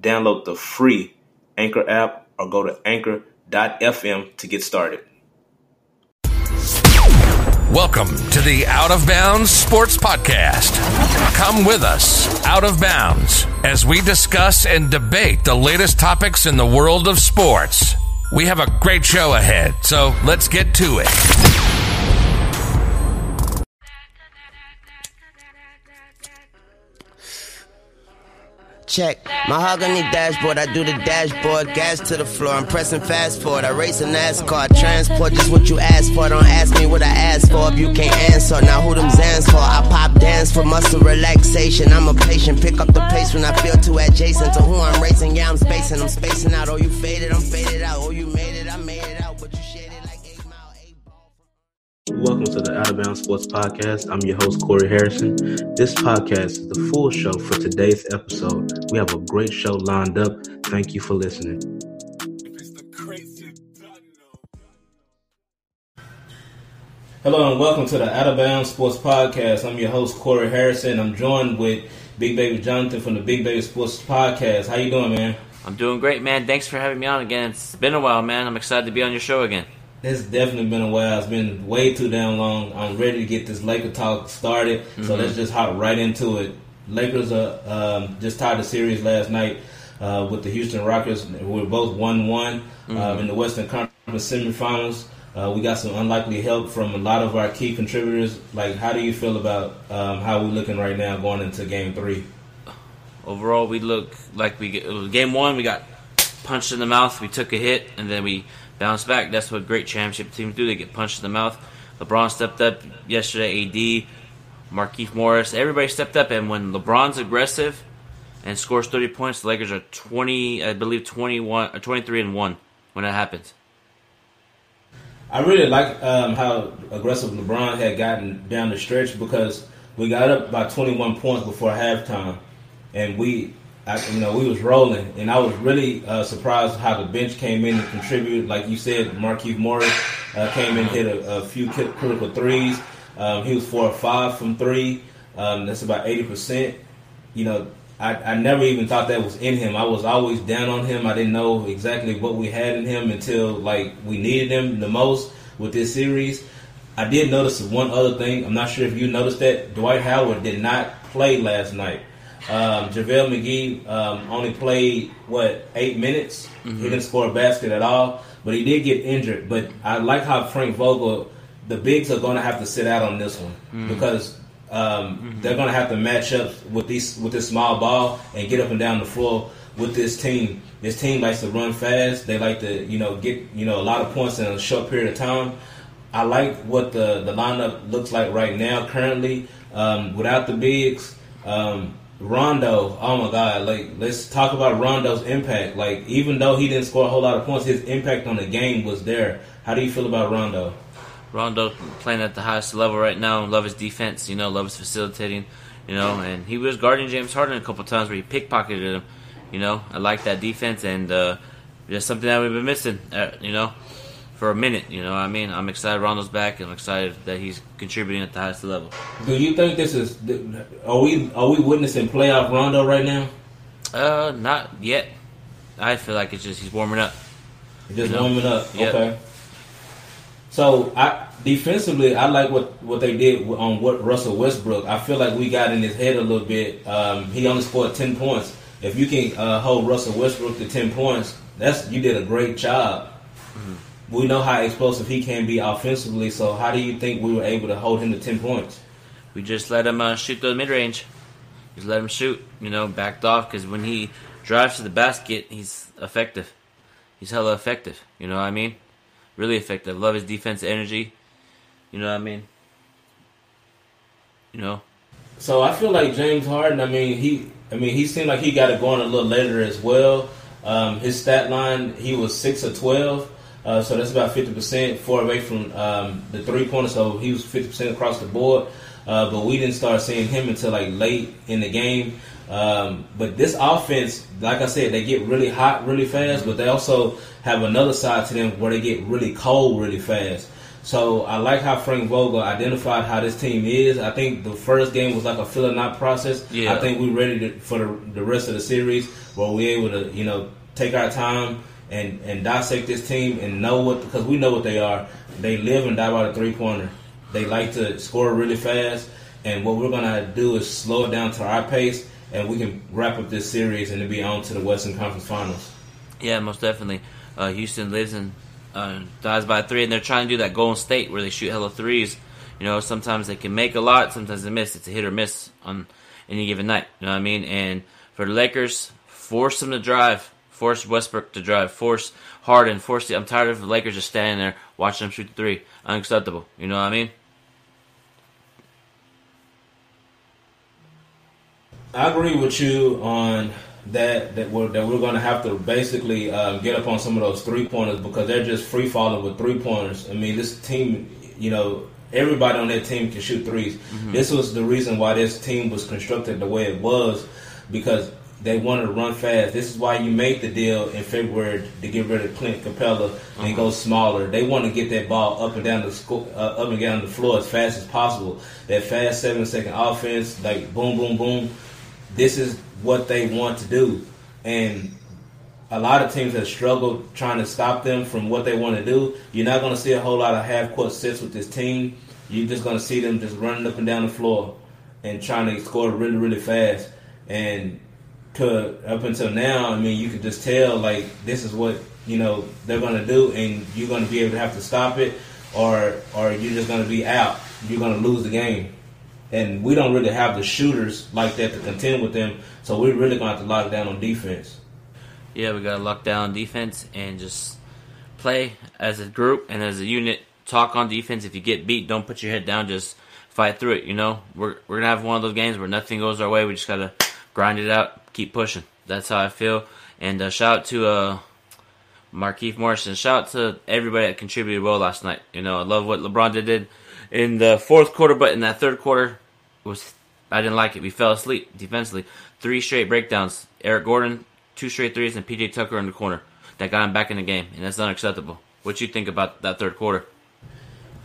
Download the free Anchor app or go to anchor.fm to get started. Welcome to the Out of Bounds Sports Podcast. Come with us, Out of Bounds, as we discuss and debate the latest topics in the world of sports. We have a great show ahead, so let's get to it. Check. Mahogany dashboard, I do the dashboard, gas to the floor, I'm pressing fast forward. I race a NASCAR, transport just what you asked for. Don't ask me what I asked for if you can't answer. Now who them Zans for? I pop dance for muscle relaxation. I'm a patient, pick up the pace when I feel too adjacent to who I'm racing. Yeah, I'm spacing, I'm spacing out. Oh, you faded, I'm faded out. Oh, you made it, I made it Welcome to the Out of Bounds Sports Podcast. I'm your host, Corey Harrison. This podcast is the full show for today's episode. We have a great show lined up. Thank you for listening. Hello and welcome to the Out of Bounds Sports Podcast. I'm your host, Corey Harrison. I'm joined with Big Baby Jonathan from the Big Baby Sports Podcast. How you doing, man? I'm doing great, man. Thanks for having me on again. It's been a while, man. I'm excited to be on your show again. It's definitely been a while. It's been way too damn long. I'm ready to get this Laker talk started. So let's just hop right into it. Lakers uh, um, just tied the series last night uh, with the Houston Rockets. We're both one-one um, in the Western Conference semifinals. Uh, we got some unlikely help from a lot of our key contributors. Like, how do you feel about um, how we're looking right now going into Game Three? Overall, we look like we game one. We got punched in the mouth. We took a hit, and then we bounced back. That's what great championship teams do. They get punched in the mouth. LeBron stepped up yesterday. AD, Markieff Morris, everybody stepped up. And when LeBron's aggressive and scores 30 points, the Lakers are 20, I believe 21 or 23 and one when that happens. I really like um, how aggressive LeBron had gotten down the stretch because we got up by 21 points before halftime, and we, I, you know, we was rolling, and I was really uh, surprised how the bench came in and contributed. Like you said, Markieff Morris uh, came in hit a, a few critical threes. Um, he was four or five from three. Um, that's about 80 percent. You know, I, I never even thought that was in him. I was always down on him. I didn't know exactly what we had in him until like we needed him the most with this series. I did notice one other thing. I'm not sure if you noticed that Dwight Howard did not play last night. Um, JaVale McGee um, only played what eight minutes. He didn't score a basket at all, but he did get injured. But I like how Frank Vogel, the bigs are going to have to sit out on this one because um, they're going to have to match up with these with this small ball and get up and down the floor with this team. This team likes to run fast. They like to you know get you know a lot of points in a short period of time. I like what the the lineup looks like right now. Currently, um, without the bigs, um, Rondo. Oh my God! Like let's talk about Rondo's impact. Like even though he didn't score a whole lot of points, his impact on the game was there. How do you feel about Rondo? Rondo playing at the highest level right now. Love his defense, you know, love his facilitating, you know, and he was guarding James Harden a couple times where he pickpocketed him. You know, I like that defense, and uh, just something that we've been missing, uh, you know, for a minute. You know, what I mean, I'm excited Rondo's back, and I'm excited that he's contributing at the highest level. Do you think this is? Are we are we witnessing playoff Rondo right now? Uh, not yet. I feel like it's just he's warming up. Just You know? warming up. Yep. Okay. So I defensively, I like what what they did on what Russell Westbrook. I feel like we got in his head a little bit. Um, he only scored ten points. If you can uh, hold Russell Westbrook to ten points, that's you did a great job. Mm-hmm. We know how explosive he can be offensively. So how do you think we were able to hold him to ten points? We just let him uh, shoot the mid range. Just let him shoot. You know, backed off because when he drives to the basket, he's effective. He's hella effective. You know what I mean? Really effective. Love his defense energy. You know what I mean? You know, So I feel like James Harden. I mean, he. I mean, he seemed like he got it going a little later as well. Um, his stat line, he was six of twelve, uh, so that's about fifty percent, four away from um, the three pointer. So he was fifty percent across the board. Uh, but we didn't start seeing him until like late in the game. Um, but this offense, like I said, they get really hot really fast, but they also have another side to them where they get really cold really fast. So I like how Frank Vogel identified how this team is. I think the first game was like a filling out process. Yeah. I think we're ready to, for the, the rest of the series where we're able to, you know, take our time and, and dissect this team and know what, because we know what they are. They live and die by the three pointer. They like to score really fast. And what we're to do is slow it down to our pace and we can wrap up this series and be on to the Western Conference Finals. Yeah, most definitely. Uh, Houston lives and uh, dies by three, and they're trying to do that Golden State where they shoot hella threes. You know, sometimes they can make a lot, sometimes they miss. It's a hit or miss on any given night. You know what I mean? And for the Lakers, force them to drive, force Westbrook to drive, force Harden, force the. I'm tired of the Lakers just standing there watching them shoot the three. Unacceptable. You know what I mean? I agree with you on that that we're that we're going to have to basically uh, get up on some of those three pointers because they're just free falling with three pointers. I mean, this team, you know, everybody on that team can shoot 3s Mm-hmm. This was the reason why this team was constructed the way it was because they wanted to run fast. This is why you made the deal in February to get rid of Clint Capela and go smaller. They want to get that ball up and down the sco- uh, up and down the floor as fast as possible. That fast seven second offense, like boom, boom, boom. This is what they want to do, and a lot of teams have struggled trying to stop them from what they want to do. You're not going to see a whole lot of half court sets with this team. You're just going to see them just running up and down the floor and trying to score really, really fast. And to up until now, I mean, you could just tell like this is what you know they're to do, and you're to be able to have to stop it, or or you're just to be out. You're to lose the game. And we don't really have the shooters like that to contend with them, so we're really to have to lock down on defense. Yeah, we got to lock down defense and just play as a group and as a unit. Talk on defense. If you get beat, don't put your head down. Just fight through it. You know, we're we're gonna have one of those games where nothing goes our way. We just gotta grind it out, keep pushing. That's how I feel. And uh, shout out to uh, Markieff Morrison. Shout out to everybody that contributed well last night. You know, I love what LeBron did in the fourth quarter, but in that third quarter was I didn't like it. We fell asleep defensively. Three straight breakdowns. Eric Gordon, two straight threes, and PJ Tucker in the corner that got him back in the game, and that's unacceptable. What you think about that third quarter?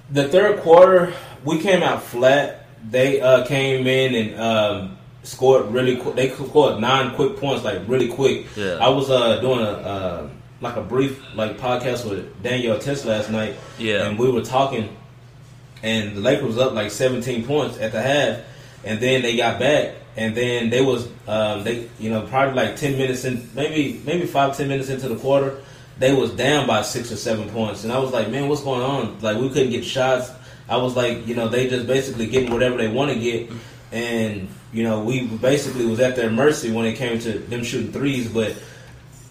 The third quarter, we came out flat. They uh, came in and um, scored really quick. They scored nine quick points, like really quick. Yeah. I was uh, doing a uh, like a brief like podcast with Daniel Tess last night. Yeah. and we were talking, and the Lakers was up like 17 points at the half, and then they got back, and then they was um, they you know probably like 10 minutes in, maybe maybe five ten minutes into the quarter, they was down by six or seven points, and I was like, man, what's going on? Like we couldn't get shots. I was like, you know, they just basically getting whatever they want to get, and you know, we basically was at their mercy when it came to them shooting threes, but.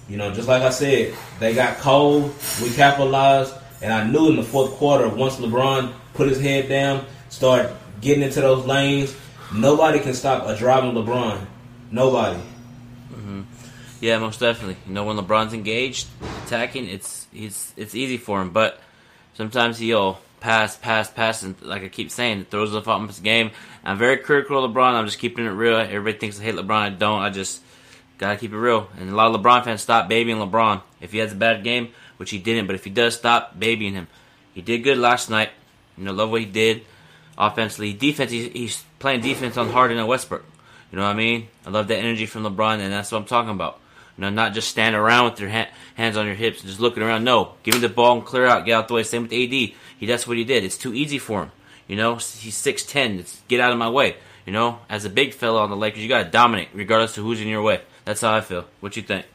You know, just like I said, they got cold. We capitalized, and I knew in the fourth quarter, once LeBron put his head down, start getting into those lanes, nobody can stop a driving LeBron. Nobody. Hmm. Yeah, most definitely. You know, when LeBron's engaged, attacking, it's it's it's easy for him. But sometimes he'll pass, pass, pass, and like I keep saying, throws off his game. I'm very critical of LeBron. I'm just keeping it real. Everybody thinks I hate LeBron. I don't. I just gotta keep it real. And a lot of LeBron fans stop babying LeBron. If he has a bad game, which he didn't, but if he does, stop babying him. He did good last night. You know, love what he did offensively. Defense, he's, he's playing defense on Harden and Westbrook. You know what I mean? I love that energy from LeBron, and that's what I'm talking about. You know, not just standing around with your ha- hands on your hips and just looking around. No, give me the ball and clear out, get out the way. Same with AD. He that's what he did. It's too easy for him. You know, he's six ten. It's get out of my way. You know, as a big fella on the Lakers, you gotta dominate regardless of who's in your way. That's how I feel. What you think?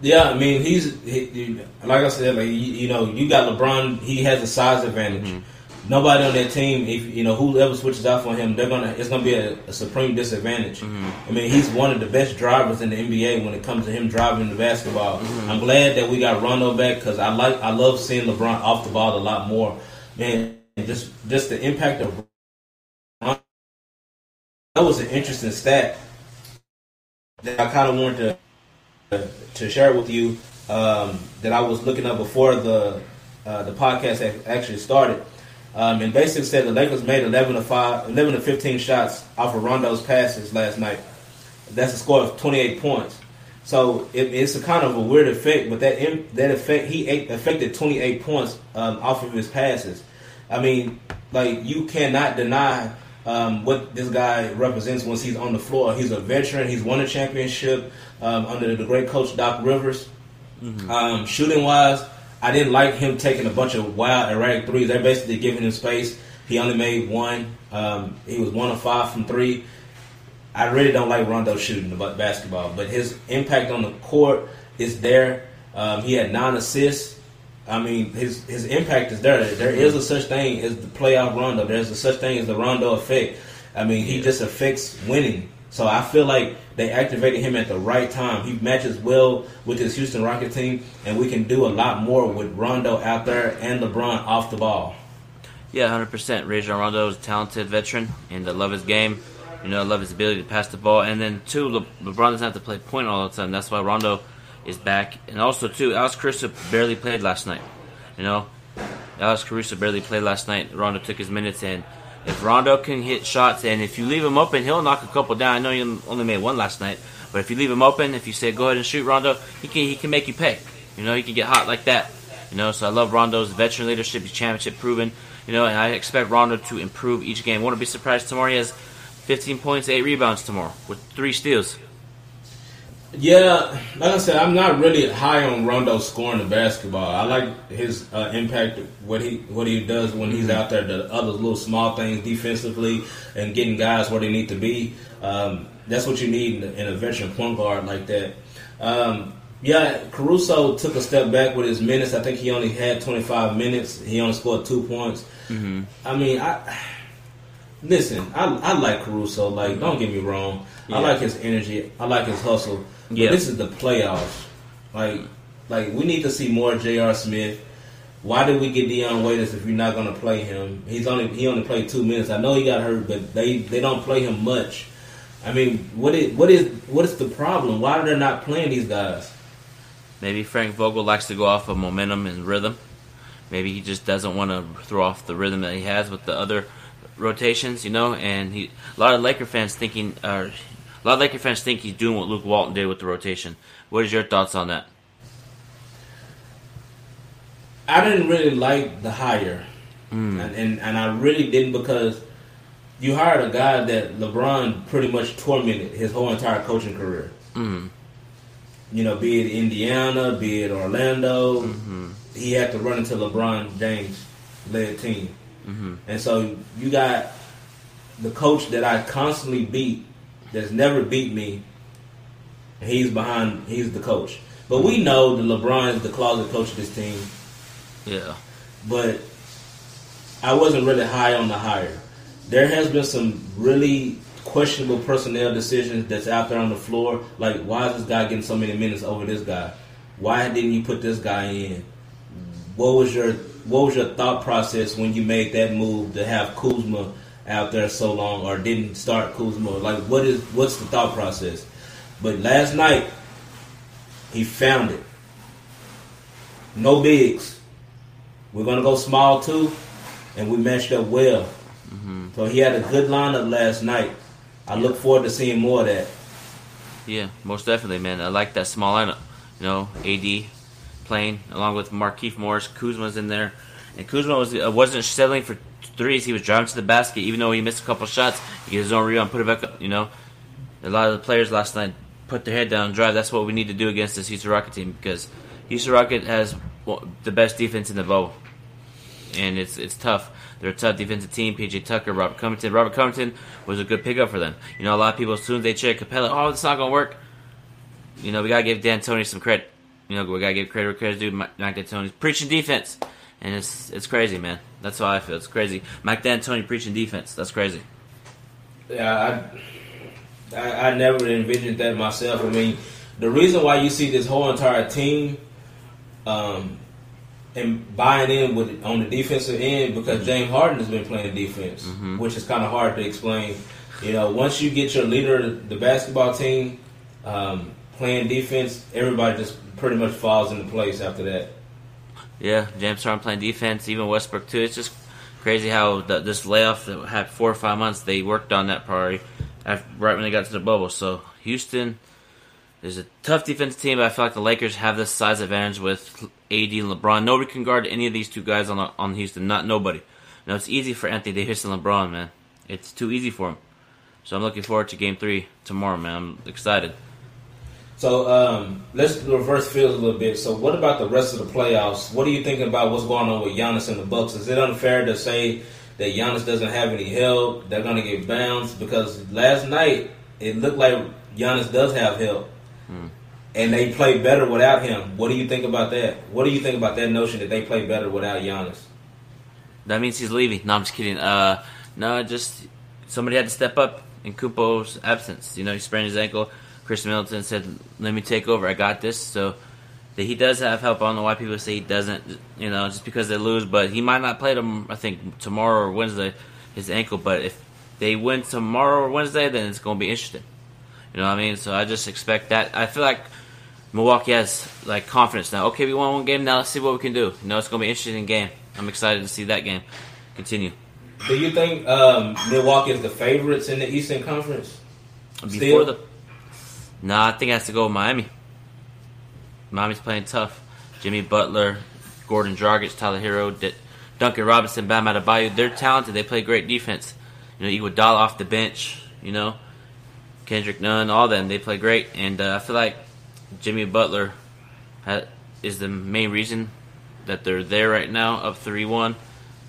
Yeah, I mean, he's he, like I said, like you, you know, you got LeBron. He has a size advantage. Mm-hmm. Nobody on that team, if you know whoever switches out for him, they're gonna it's gonna be a, a supreme disadvantage. Mm-hmm. I mean, he's one of the best drivers in the NBA when it comes to him driving the basketball. Mm-hmm. I'm glad that we got Rondo back because I like I love seeing LeBron off the ball a lot more. Man, just just the impact of that was an interesting stat that I kind of wanted to to share with you um, that I was looking up before the uh, the podcast actually started. Um, and basically said the Lakers made 11 to 5, 11 to 15 shots off of Rondo's passes last night. That's a score of 28 points. So it, it's a kind of a weird effect, but that that effect he ate, affected 28 points um, off of his passes. I mean, like you cannot deny um, what this guy represents once he's on the floor. He's a veteran. He's won a championship um, under the great coach Doc Rivers. Mm-hmm. Um, shooting wise, I didn't like him taking a bunch of wild erratic threes. They're basically giving him space. He only made one. Um, he was one of five from three. I really don't like Rondo shooting the basketball, but his impact on the court is there. Um, he had nine assists. I mean, his his impact is there. There is a mm-hmm. such thing as the playoff Rondo. There's a such thing as the Rondo effect. I mean, he just affects winning. So I feel like they activated him at the right time. He matches well with his Houston Rocket team, and we can do a lot more with Rondo out there and LeBron off the ball. Yeah, 100%. Rajon Rondo is a talented veteran, and I love his game. You know, I love his ability to pass the ball. And then, two, Le- LeBron doesn't have to play point all the time. That's why Rondo is back. And also, too, Alex Caruso barely played last night. You know, Alex Caruso barely played last night. Rondo took his minutes, and if Rondo can hit shots, and if you leave him open, he'll knock a couple down. I know you only made one last night, but if you leave him open, if you say go ahead and shoot Rondo, he can he can make you pay. You know, he can get hot like that. You know, so I love Rondo's veteran leadership. He's championship proven. You know, and I expect Rondo to improve each game. Won't be surprised tomorrow he has 15 points, 8 rebounds tomorrow with 3 steals. Yeah, like I said, I'm not really high on Rondo scoring the basketball. I like his uh, impact, what he what he does when he's mm-hmm. out there, the other little small things defensively, and getting guys where they need to be. Um, that's what you need in a, in a veteran point guard like that. Um, yeah, Caruso took a step back with his minutes. I think he only had 25 minutes. He only scored two points. Mm-hmm. I mean, I listen. I, I like Caruso. Like, don't get me wrong. Yeah. I like his energy. I like his hustle. But yeah. this is the playoffs. Like, like we need to see more J.R. Smith. Why did we get Dion Waiters if you're not going to play him? He's only he only played two minutes. I know he got hurt, but they they don't play him much. I mean, what is what is what is the problem? Why are they not playing these guys? Maybe Frank Vogel likes to go off of momentum and rhythm. Maybe he just doesn't want to throw off the rhythm that he has with the other rotations, you know. And he, a lot of Laker fans thinking, uh, a lot of Laker fans think he's doing what Luke Walton did with the rotation. What is your thoughts on that? I didn't really like the hire, mm. and, and, and I really didn't because you hired a guy that LeBron pretty much tormented his whole entire coaching career. Mm. You know, be it Indiana, be it Orlando, mm-hmm. he had to run into LeBron James led team, mm-hmm. and so you got the coach that I constantly beat that's never beat me. He's behind. He's the coach. But we know that LeBron is the closet coach of this team. Yeah. But I wasn't really high on the hire. There has been some really questionable personnel decisions that's out there on the floor. Like, why is this guy getting so many minutes over this guy? Why didn't you put this guy in? What was your what was your thought process when you made that move to have Kuzma out there so long or didn't start Kuzma? Like, what is what's the thought process? But last night, he found it. No bigs. We're gonna go small too, and we matched up well. Mm-hmm. So he had a good lineup last night. I look forward to seeing more of that. Yeah, most definitely, man. I like that small lineup. You know, AD playing along with Markieff Morris, Kuzma's in there, and Kuzma was uh, wasn't settling for threes. He was driving to the basket, even though he missed a couple shots. He gets his own rebound, put it back up. You know, a lot of the players last night put their head down and drive. That's what we need to do against this Houston Rocket team because Houston Rocket has the best defense in the bowl, and it's it's tough. They're a tough defensive team. PJ Tucker, Robert Covington. Robert Covington was a good pickup for them. You know, a lot of people as soon as they check Capela, oh, it's not gonna work. You know, we gotta give D'Antoni some credit. You know, we gotta give credit where credit's due. Mike D'Antoni's preaching defense and it's it's crazy, man. That's how I feel. It's crazy. Mike D'Antoni preaching defense. That's crazy. Yeah, I, I, I never envisioned that myself. I mean, the reason why you see this whole entire team, um, and buying in with on the defensive end because mm-hmm. James Harden has been playing defense, mm-hmm. which is kind of hard to explain. You know, once you get your leader, the basketball team, um, playing defense, everybody just pretty much falls into place after that. Yeah, James Harden playing defense, even Westbrook too. It's just crazy how the, this layoff that had four or five months they worked on that priority after, right when they got to the bubble. So Houston is a tough defense team, but I feel like the Lakers have this size advantage with AD and LeBron. Nobody can guard any of these two guys on on Houston. Not nobody. You it's easy for Anthony Davis and LeBron, man. It's too easy for him. So I'm looking forward to Game Three tomorrow, man. I'm excited. So um, let's reverse field a little bit. So what about the rest of the playoffs? What are you thinking about what's going on with Giannis and the Bucks? Is it unfair to say that Giannis doesn't have any help? They're going to get bounced because last night it looked like Giannis does have help, hmm. and they play better without him. What do you think about that? What do you think about that notion that they play better without Giannis? That means he's leaving. No, I'm just kidding. Uh, no, just somebody had to step up in Kumpo's absence. You know, he sprained his ankle. Khris Middleton said, "Let me take over. I got this." So that he does have help. I don't know why people say he doesn't. You know, just because they lose, but he might not play them. I think tomorrow or Wednesday, his ankle. But if they win tomorrow or Wednesday, then it's going to be interesting. You know what I mean? So I just expect that. I feel like Milwaukee has like confidence now. Okay, we won one game. Now let's see what we can do. You know, it's going to be an interesting game. I'm excited to see that game continue. Do you think um, Milwaukee is the favorites in the Eastern Conference? Before Still? the nah, I think it has to go with Miami. Miami's playing tough. Jimmy Butler, Goran Dragic, Tyler Herro, D- Duncan Robinson, Bam Adebayo. They're talented. They play great defense. You know, Iguodala off the bench. You know, Kendrick Nunn, all them. They play great, and uh, I feel like Jimmy Butler ha- is the main reason that they're there right now, up three one.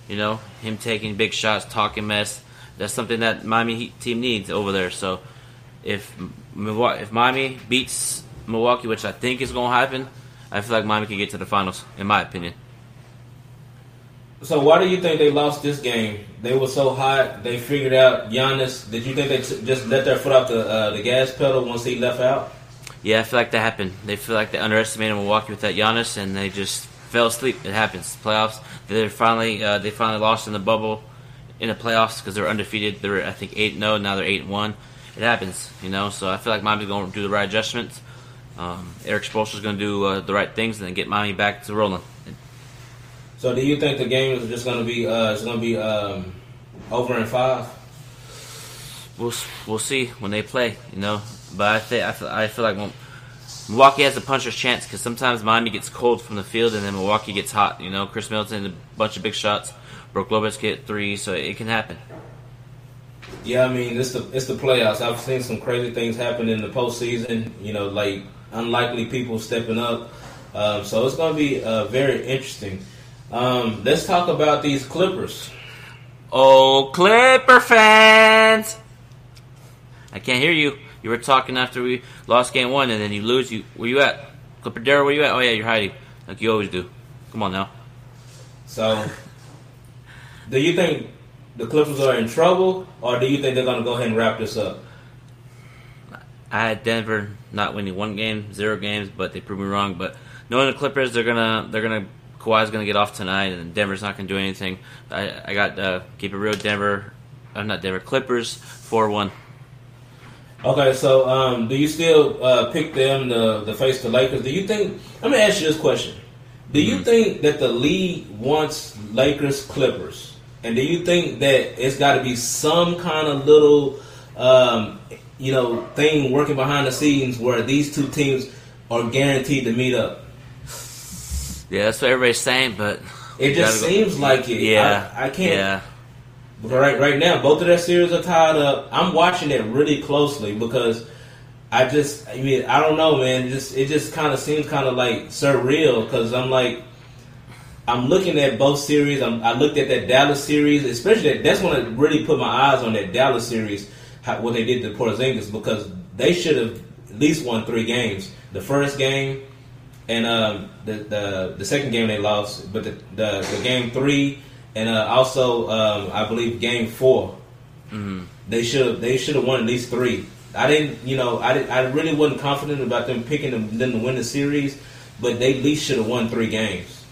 You know, him taking big shots, talking mess. That's something that Miami Heat team needs over there. So if if Miami beats Milwaukee, which I think is going to happen, I feel like Miami can get to the finals, in my opinion. So why do you think they lost this game? They were so hot. They figured out Giannis. Did you think they t- just let their foot off the uh, the gas pedal once he left out? Yeah, I feel like that happened. They feel like they underestimated Milwaukee with that Giannis, and they just fell asleep. It happens. Playoffs. They finally uh, they finally lost in the bubble in the playoffs because they were undefeated. They were I think eight zero. Now they're eight one it happens, you know. So I feel like Miami's going to do the right adjustments. Um, Erik Spoelstra's going to do uh, the right things and then get Miami back to rolling. So, do you think the game is just going to be uh, it's going to be um, over in five? We'll we'll see when they play, you know. But I think I feel, I feel like Milwaukee has a puncher's chance because sometimes Miami gets cold from the field and then Milwaukee gets hot. You know, Khris Middleton a bunch of big shots, Brook Lopez get three, so it can happen. Yeah, I mean it's the it's the playoffs. I've seen some crazy things happen in the postseason. You know, like unlikely people stepping up. Um, so it's going to be uh, very interesting. Um, let's talk about these Clippers. Oh, Clipper fans! I can't hear you. You were talking after we lost game one, and then you lose. You where you at? Clipper Darrell, where you at? Oh yeah, you're hiding like you always do. Come on now. So, do you think the Clippers are in trouble, or do you think they're going to go ahead and wrap this up? I had Denver not winning one game, zero games, but they proved me wrong. But knowing the Clippers, they're gonna they're gonna Kawhi's gonna get off tonight, and Denver's not gonna do anything. I I got uh, keep it real, Denver. I'm uh, not Denver Clippers four one. Okay, so um, do you still uh, pick them to, to face the Lakers? Do you think? Let me ask you this question: Do you mm-hmm. think that the league wants Lakers Clippers? And do you think that it's got to be some kind of little, um, you know, thing working behind the scenes where these two teams are guaranteed to meet up? Yeah, that's what everybody's saying, but it just seems go. like it. Yeah, I, I can't. Yeah. Right, right now, both of their series are tied up. I'm watching it really closely because I just, I mean, I don't know, man. Just it just kind of seems kind of like surreal because I'm like I'm looking at both series. I'm, i looked at that Dallas series, especially that, that's when I really put my eyes on that Dallas series, how, what they did to Porzingis because they should have at least won three games. The first game and um, the, the the second game they lost, but the the, the game three and uh, also um, I believe game 4 mm-hmm. they should they should have won at least three. I didn't, you know, I, I really wasn't confident about them picking them, them to win the series, but they at least should have won three games.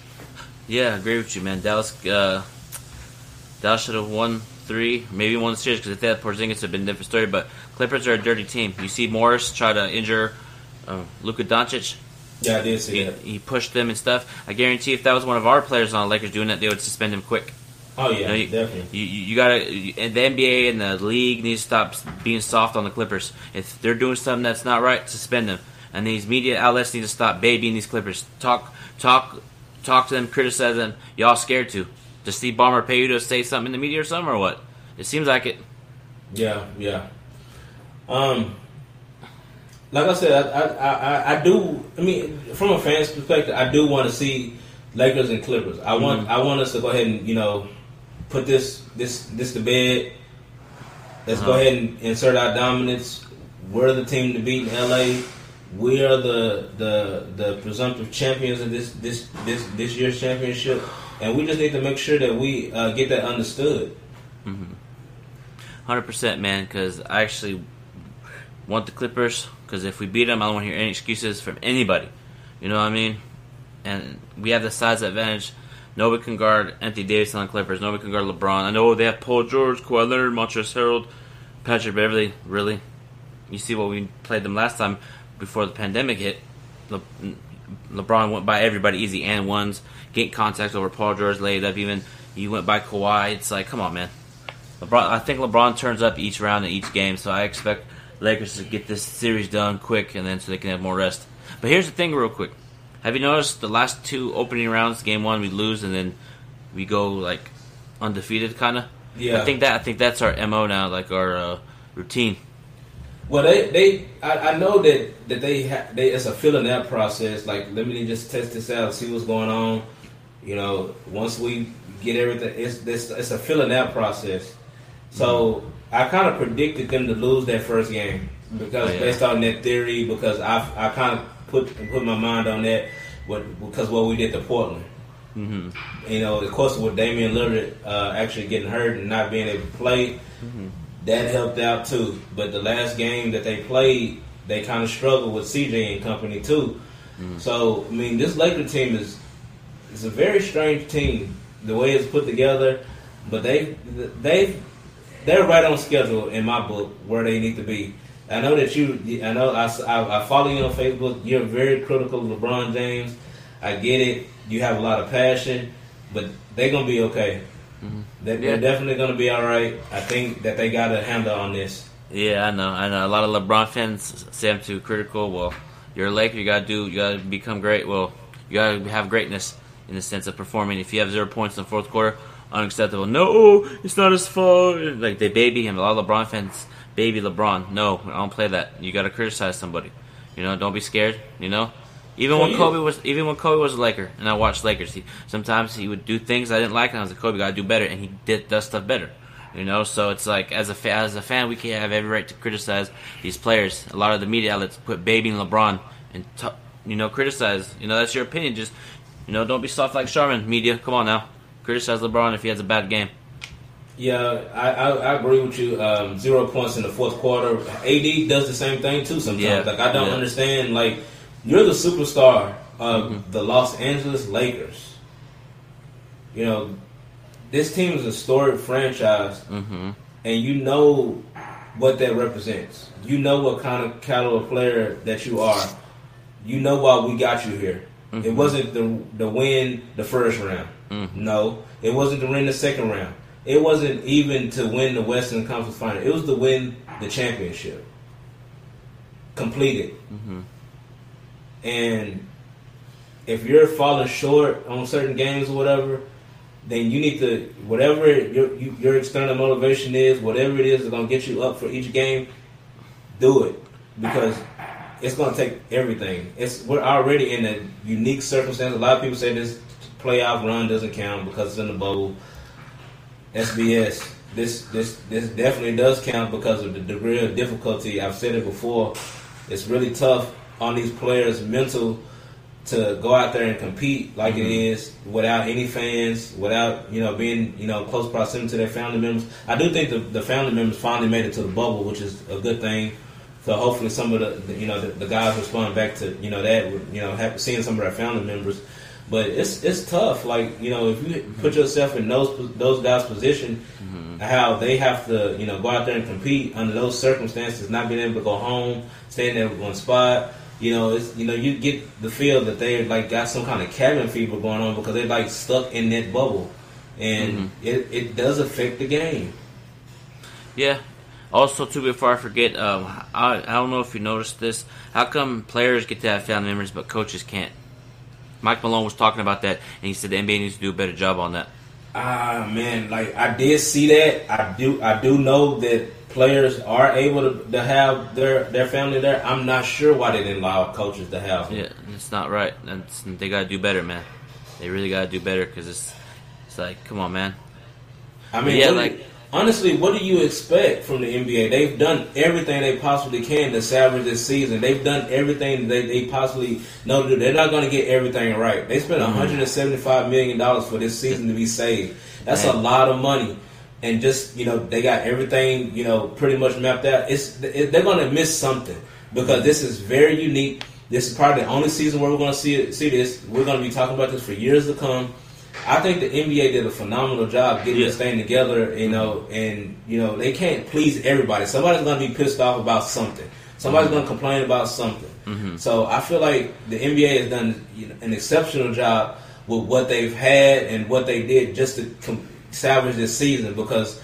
Yeah, I agree with you, man. Dallas, uh, Dallas should have won three, maybe won the series because if they had Porzingis, it'd been a different story. But Clippers are a dirty team. You see Morris try to injure uh, Luka Doncic. Yeah, I did see He, that. he pushed them and stuff. I guarantee if that was one of our players on the Lakers doing that, they would suspend him quick. Oh yeah, You, know, you, definitely. You, you, you gotta. You, and the NBA and the league needs to stop being soft on the Clippers. If they're doing something that's not right, suspend them. And these media outlets need to stop babying these Clippers. Talk, talk, talk to them, criticize them. Y'all scared to? Does Steve Ballmer pay you to say something in the media or something, or what? It seems like it. Yeah, yeah. Um, like I said, I, I, I, I do. I mean, from a fan's perspective, I do want to see Lakers and Clippers. I want, I want us to go ahead and you know put this, this, this to bed. Let's go Uh-huh. ahead and insert our dominance. We're the team to beat in LA. We are the the the presumptive champions of this this this this year's championship, and we just need to make sure that we uh, get that understood. Hundred percent, man. Because I actually want the Clippers. Because if we beat them, I don't want to hear any excuses from anybody. You know what I mean? And we have the size advantage. Nobody can guard Anthony Davis on the Clippers. Nobody can guard LeBron. I know they have Paul George, Kawhi Leonard, Montrezl Harrell, Patrick Beverley. Really, you see what we played them last time before the pandemic hit. Le- LeBron went by everybody easy and ones. Get contact over Paul George, laid up. Even you went by Kawhi. It's like, come on, man. LeBron, I think LeBron turns up each round in each game, so I expect Lakers to get this series done quick, and then so they can have more rest. But here's the thing, real quick. Have you noticed the last two opening rounds? Game one, we lose, and then we go like undefeated, kind of. Yeah. I think that I think that's our mo now, like our uh, routine. Well, they they I, I know that that they ha- they it's a filling out process. Like, let me just test this out, see what's going on. You know, once we get everything, it's this it's a filling out process. So I kind of predicted them to lose that first game because Oh, yeah. based on that theory, because I I kind of put put my mind on that, what because what we did to Portland. hmm You know, of course, with Damian Lillard uh, actually getting hurt and not being able to play, that helped out too. But the last game that they played, they kind of struggled with CJ and company too. Mm. So I mean, this Laker team is is a very strange team. The way it's put together, but they they they're right on schedule in my book where they need to be. I know that you. I know I, I, I follow you on Facebook. You're very critical of LeBron James. I get it. You have a lot of passion, but they're gonna be okay. Mm-hmm. They, Yeah. They're definitely gonna be all right. I think that they got a handle on this. Yeah, I know. I know. A lot of LeBron fans say I'm too critical. Well, you're a Laker. You gotta do. You gotta become great. Well, you gotta have greatness in the sense of performing. If you have zero points in the fourth quarter, unacceptable. No, it's not his fault. Like they baby him. A lot of LeBron fans baby LeBron. No, I don't play that. You gotta criticize somebody. You know, don't be scared. You know. Even when Kobe was, even when Kobe was a Laker, and I watched Lakers, he, sometimes he would do things I didn't like, and I was like, Kobe, gotta do better, and he did does stuff better. You know, so it's like as a fa- as a fan, we can have every right to criticize these players. A lot of the media outlets put babying LeBron and t- you know criticize. You know, that's your opinion. Just you know, don't be soft like Charmin. Media, come on now, criticize LeBron if he has a bad game. Yeah, I, I, I agree with you. Um, zero points in the fourth quarter. AD does the same thing too. Sometimes, Yeah, like I don't yeah. understand. Like you're the superstar of mm-hmm. the Los Angeles Lakers. You know, this team is a storied franchise, Mm-hmm. and you know what that represents. You know what kind of caliber player that you are. You know why we got you here. It mm-hmm. wasn't the the win the first round. Mm-hmm. No, it wasn't to win the second round. It wasn't even to win the Western Conference Final. It was to win the championship. Completed. And if you're falling short on certain games or whatever, then you need to whatever your you, your external motivation is, whatever it is that's gonna get you up for each game, do it because it's gonna take everything. It's we're already in a unique circumstance. A lot of people say this playoff run doesn't count because it's in the bubble. SBS. This this this definitely does count because of the degree of difficulty. I've said it before. It's really tough on these players' mental to go out there and compete like it mm-hmm. is without any fans, without you know being you know close proximity to their family members. I do think the, the family members finally made it to the bubble, which is a good thing. So hopefully some of the, the you know the, the guys respond back to you know that you know have, seeing some of their family members. But it's it's tough. Like you know if you mm-hmm. put yourself in those those guys' position, mm-hmm. how they have to you know go out there and compete under those circumstances, not being able to go home, staying there with one spot you know, it's you know you get the feel that they like got some kind of cabin fever going on because they're like stuck in that bubble, and mm-hmm. it it does affect the game. Yeah. Also, too, before I forget, um, I I don't know if you noticed this. How come players get to have family members but coaches can't? Mike Malone was talking about that, and he said the NBA needs to do a better job on that. Ah man, like I did see that. I do I do know that players are able to, to have their their family there. I'm not sure why they didn't allow coaches to have. Them. Yeah, it's not right. It's, they got to do better, man. They really got to do better because it's it's like, come on, man. I mean, yeah, like honestly, what do you expect from the NBA? They've done everything they possibly can to salvage this season. They've done everything they, they possibly know to do. They're not going to get everything right. They spent mm-hmm. 175 million dollars for this season to be saved. That's Man. a lot of money. And just you know, they got everything you know pretty much mapped out. It's it, they're going to miss something because this is very unique. This is probably the only season where we're going to see it, see this. We're going to be talking about this for years to come. I think the NBA did a phenomenal job getting yeah. this thing together, you know, and you know they can't please everybody. Somebody's gonna be pissed off about something. Somebody's mm-hmm. gonna complain about something. Mm-hmm. So I feel like the NBA has done an exceptional job with what they've had and what they did just to com- salvage this season because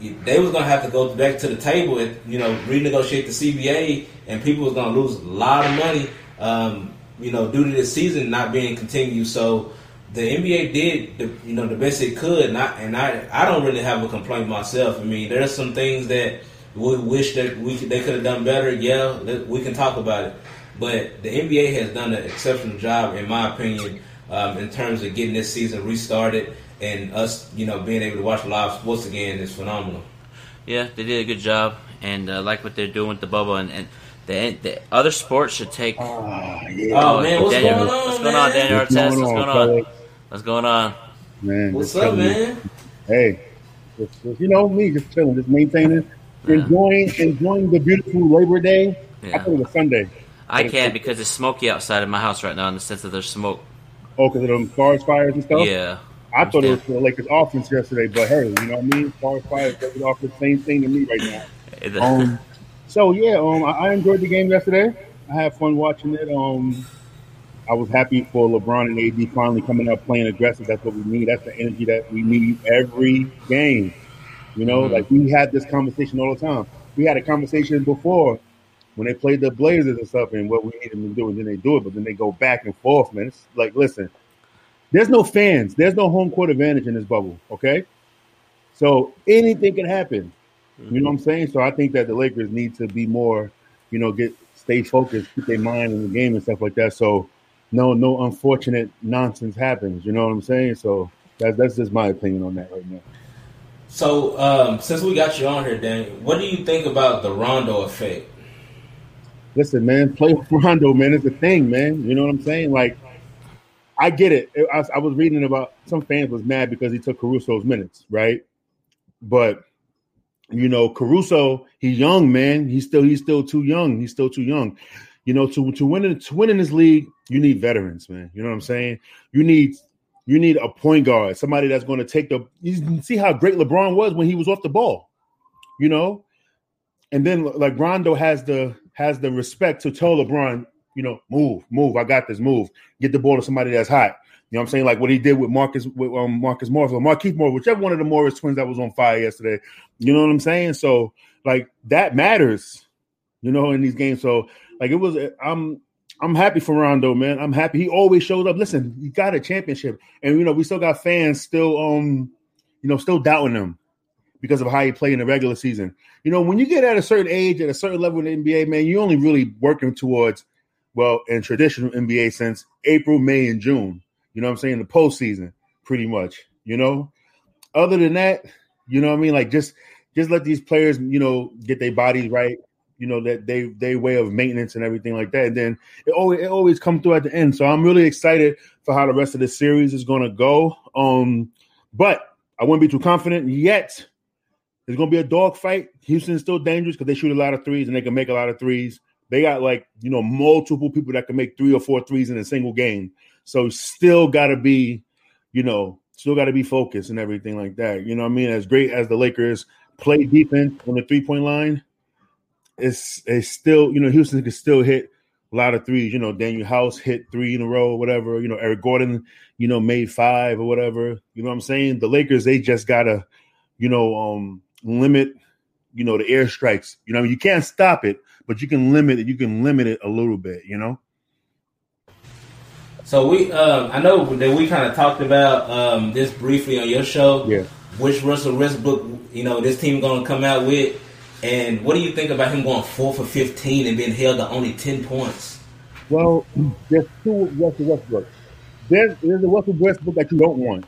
they was gonna have to go back to the table and you know renegotiate the CBA, and people was gonna lose a lot of money, um, you know, due to this season not being continued. So the NBA did the you know the best it could, and I and I I don't really have a complaint myself. I mean, there's some things that we wish that we could, they could have done better. Yeah, we can talk about it, but the NBA has done an exceptional job, in my opinion, um, in terms of getting this season restarted and us you know being able to watch live sports again is phenomenal. Yeah, they did a good job, and uh, like what they're doing with the bubble and. and the, the other sports should take. Oh, yeah. oh man, what's Daniel, going on? What's going on, Daniel Artest? What's going on? What's going on? Man, what's up, man? Hey, just, just, you know me, just chilling, just maintaining, yeah. enjoying, enjoying the beautiful Labor Day. Yeah. I thought it was Sunday. I can't because it's smoky outside of my house right now in the sense that there's smoke. Oh, because of them forest fires and stuff. Yeah. I thought it was for the Lakers offense yesterday, but hey, you know what I mean? Forest fires, Lakers offense, same thing to me right now. um, so yeah, um, I, I enjoyed the game yesterday. I had fun watching it. Um, I was happy for LeBron and AD finally coming up playing aggressive. That's what we need. That's the energy that we need every game. You know, mm-hmm. like we had this conversation all the time. We had a conversation before when they played the Blazers and stuff and what we need them to do, and then they do it, but then they go back and forth, man. It's like, listen, there's no fans, there's no home court advantage in this bubble, okay? So anything can happen. Mm-hmm. You know what I'm saying? So I think that the Lakers need to be more, you know, get stay focused, keep their mind in the game and stuff like that. So no no unfortunate nonsense happens. You know what I'm saying? So that's that's just my opinion on that right now. So um, since we got you on here, Dan, what do you think about the Rondo effect? Listen, man, play with Rondo, man. It's a thing, man. You know what I'm saying? Like, I get it. I, I was reading about some fans was mad because he took Caruso's minutes, right? But you know, Caruso, he's young, man. He's still he's still too young. He's still too young. You know, to to win in, to win in this league, you need veterans, man. You know what I'm saying? You need you need a point guard, somebody that's going to take the. You see how great LeBron was when he was off the ball, you know, and then like Rondo has the has the respect to tell LeBron, you know, move, move. I got this. Move. Get the ball to somebody that's hot. You know what I'm saying? Like what he did with Marcus with um, Marcus Morris or Markieff Morris, whichever one of the Morris twins that was on fire yesterday. You know what I'm saying? So like that matters, you know, in these games. So like it was, I'm I'm happy for Rondo, man. I'm happy. He always showed up. Listen, he got a championship, and you know we still got fans still, um, you know, still doubting him because of how he played in the regular season. You know, when you get at a certain age, at a certain level in the NBA, man, you're only really working towards, well, in traditional NBA sense, April, May, and June. You know what I'm saying? The postseason, pretty much. You know, other than that, you know what I mean? Like just just let these players, you know, get their bodies right you know that they they way of maintenance and everything like that. And then it always it always come through at the end. So I'm really excited for how the rest of the series is going to go. Um, but I wouldn't be too confident yet. There's going to be a dog fight. Houston's still dangerous because they shoot a lot of threes and they can make a lot of threes. They got like you know multiple people that can make three or four threes in a single game. So still got to be, you know, still got to be focused and everything like that. You know what I mean? As great as the Lakers play defense on the three point line, it's it's still you know Houston can still hit a lot of threes. You know, Danuel House hit three in a row, whatever. You know, Eric Gordon, you know, made five or whatever. You know what I'm saying? The Lakers, they just gotta, you know, um, limit, you know, the airstrikes. You know, I mean, you can't stop it, but you can limit it. You can limit it a little bit. You know. So we, um, I know that we kind of talked about um, this briefly on your show. Yeah. Which Russell Westbrook, you know, this team going to come out with, and what do you think about him going four for fifteen and being held to only ten points? Well, there's two Russell Westbrook. There's there's the Russell Westbrook that you don't want.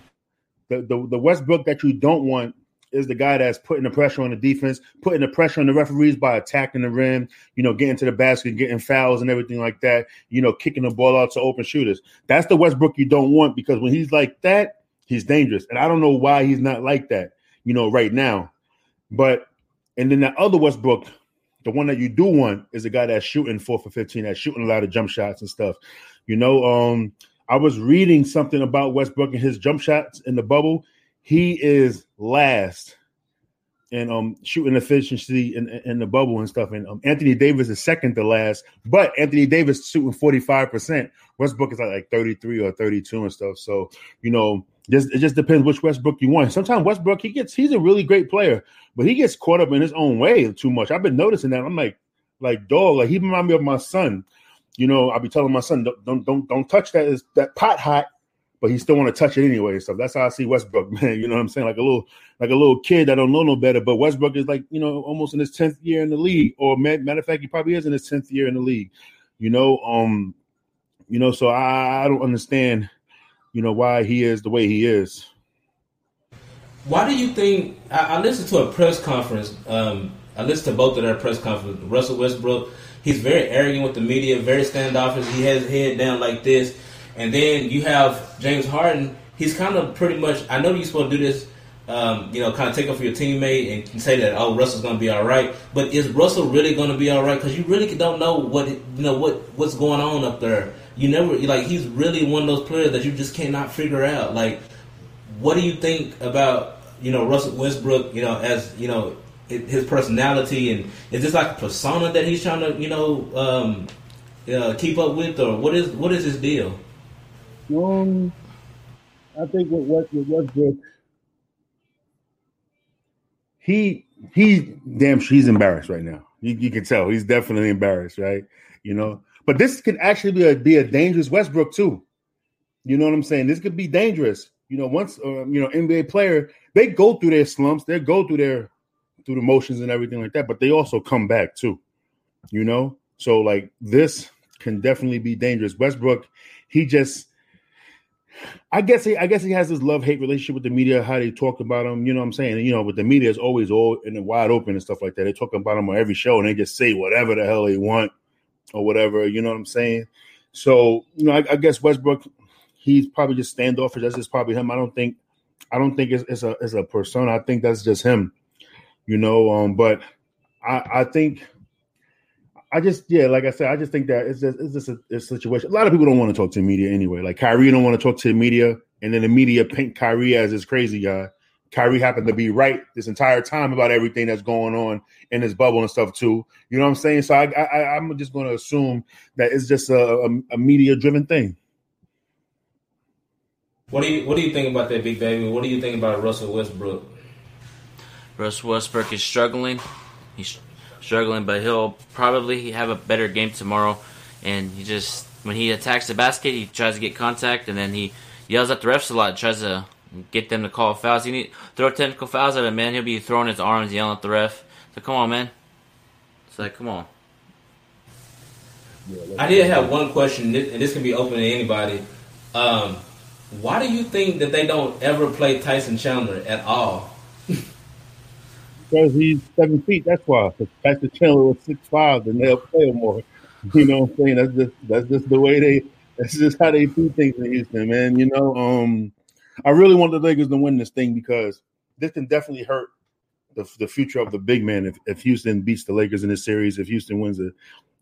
The, the the Westbrook that you don't want is the guy that's putting the pressure on the defense, putting the pressure on the referees by attacking the rim, you know, getting to the basket, getting fouls and everything like that, you know, kicking the ball out to open shooters. That's the Westbrook you don't want because when he's like that, he's dangerous. And I don't know why he's not like that, you know, right now. But and then that other Westbrook, the one that you do want is a guy that's shooting four for 15, that's shooting a lot of jump shots and stuff. You know, um, I was reading something about Westbrook and his jump shots in the bubble. He is last in um shooting efficiency in, in the bubble and stuff. And um, Anthony Davis is second to last, but Anthony Davis shooting 45%. Westbrook is like, like 33 or 32 and stuff. So, you know, just it just depends which Westbrook you want. Sometimes Westbrook, he gets he's a really great player, but he gets caught up in his own way too much. I've been noticing that. I'm like, like dog, like he remind me of my son. You know, I'll be telling my son, don't don't don't, don't touch that is that pot hot, but he still want to touch it anyway stuff. That's how I see Westbrook, man. You know what I'm saying? Like a little like a little kid that don't know no better. But Westbrook is like, you know, almost in his tenth year in the league, or matter of fact, he probably is in his tenth year in the league. You know, um, you know, so I, I don't understand, you know, why he is the way he is. Why do you think? I, I listened to a press conference. Um, I listened to both of their press conferences. Russell Westbrook, he's very arrogant with the media, very standoffish. He has his head down like this. And then you have James Harden. He's kind of pretty much. I know you're supposed to do this. Um, you know, kind of take up for your teammate and say that oh Russell's going to be all right. But is Russell really going to be all right? Because you really don't know what you know what what's going on up there. You never like he's really one of those players that you just cannot figure out. Like, what do you think about you know Russell Westbrook? You know, as you know his personality and is this like a persona that he's trying to you know um, uh, keep up with, or what is what is his deal? Um, I think with West Westbrook, he he damn he's embarrassed right now. You, you can tell he's definitely embarrassed, right? You know, but this could actually be a be a dangerous Westbrook too. You know what I'm saying? This could be dangerous. You know, once uh, you know NBA player, they go through their slumps, they go through their through the motions and everything like that, but they also come back too. You know, so like this can definitely be dangerous. Westbrook, he just I guess he, I guess he has this love hate relationship with the media. How they talk about him, you know what I'm saying? You know, but the media is always all in the wide open and stuff like that. They talk about him on every show and they just say whatever the hell they want or whatever. You know what I'm saying? So you know, I, I guess Westbrook, he's probably just standoffish. That's just probably him. I don't think, I don't think it's, it's a it's a persona. I think that's just him. You know, um, but I I think I just yeah, like I said, I just think that it's just it's just a, a, situation. A lot of people don't want to talk to the media anyway. Like Kyrie don't want to talk to the media, and then the media paint Kyrie as this crazy guy. Kyrie happened to be right this entire time about everything that's going on in his bubble and stuff too. You know what I'm saying? So I, I am just going to assume that it's just a, a, a media driven thing. What do you What do you think about that, Big Baby? What do you think about Russell Westbrook? Russell Westbrook is struggling. He's struggling, but he'll probably have a better game tomorrow. And he just when he attacks the basket, he tries to get contact, and then he yells at the refs a lot, tries to get them to call fouls. He need throw technical fouls at him, man. He'll be throwing his arms, yelling at the ref. So come on, man. It's like come on. I did have one question, and this can be open to anybody. Um, why do you think that they don't ever play Tyson Chandler at all? Because he's seven feet. That's why. Because Tyson Chandler was six five, and they'll play him more. You know what I'm saying? That's just that's just the way they. That's just how they do things in Houston, man. You know, um, I really want the Lakers to win this thing because this can definitely hurt the, the future of the big man if, if Houston beats the Lakers in this series. If Houston wins the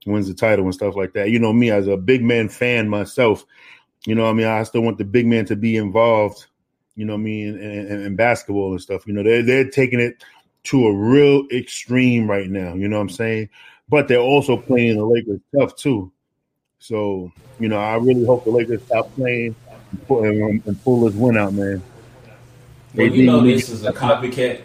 wins the title and stuff like that. You know me as a big man fan myself. You know, I mean, I still want the big man to be involved. You know, I mean, in, in, in basketball and stuff. You know, they're they're taking it to a real extreme right now. You know what I'm saying? But they're also playing the Lakers tough too. So you know, I really hope the Lakers stop playing and pull, and, um, and pull this win out, man. Well, you know this is a copycat.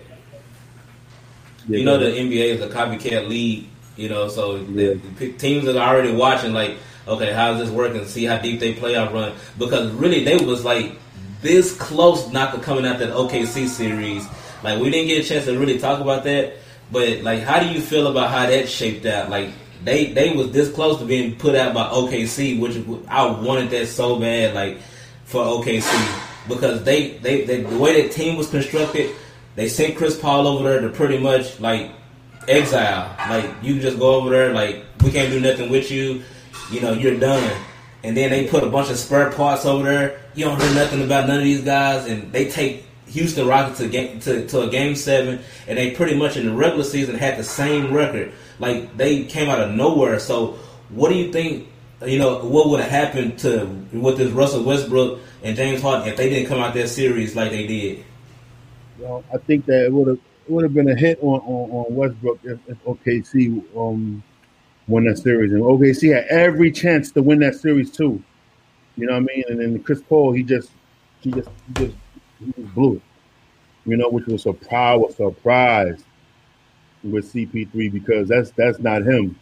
You know the NBA is a copycat league. You know, so the, the teams that are already watching, like, okay, how's this working? See how deep they playoff run because really they was like this close not to coming out that OKC series. Like we didn't get a chance to really talk about that, but like, how do you feel about how that shaped out? Like they they was this close to being put out by OKC, which I wanted that so bad, like for OKC because they they, they the way that team was constructed, they sent Chris Paul over there to pretty much like exile. Like you just go over there, like we can't do nothing with you. You know, you're done. And then they put a bunch of spare parts over there. You don't hear nothing about none of these guys, and they take Houston Rockets to game to, to a game seven, and they pretty much in the regular season had the same record. Like they came out of nowhere. So, what do you think? You know, what would have happened to with this Russell Westbrook and James Harden if they didn't come out that series like they did? Well, I think that it would have would have been a hit on, on, on Westbrook if, if OKC um, won that series, and OKC had every chance to win that series too. You know what I mean? And then Chris Paul, he just he just he just, it. You know, which was a a surprise with CP3 because that's that's not him.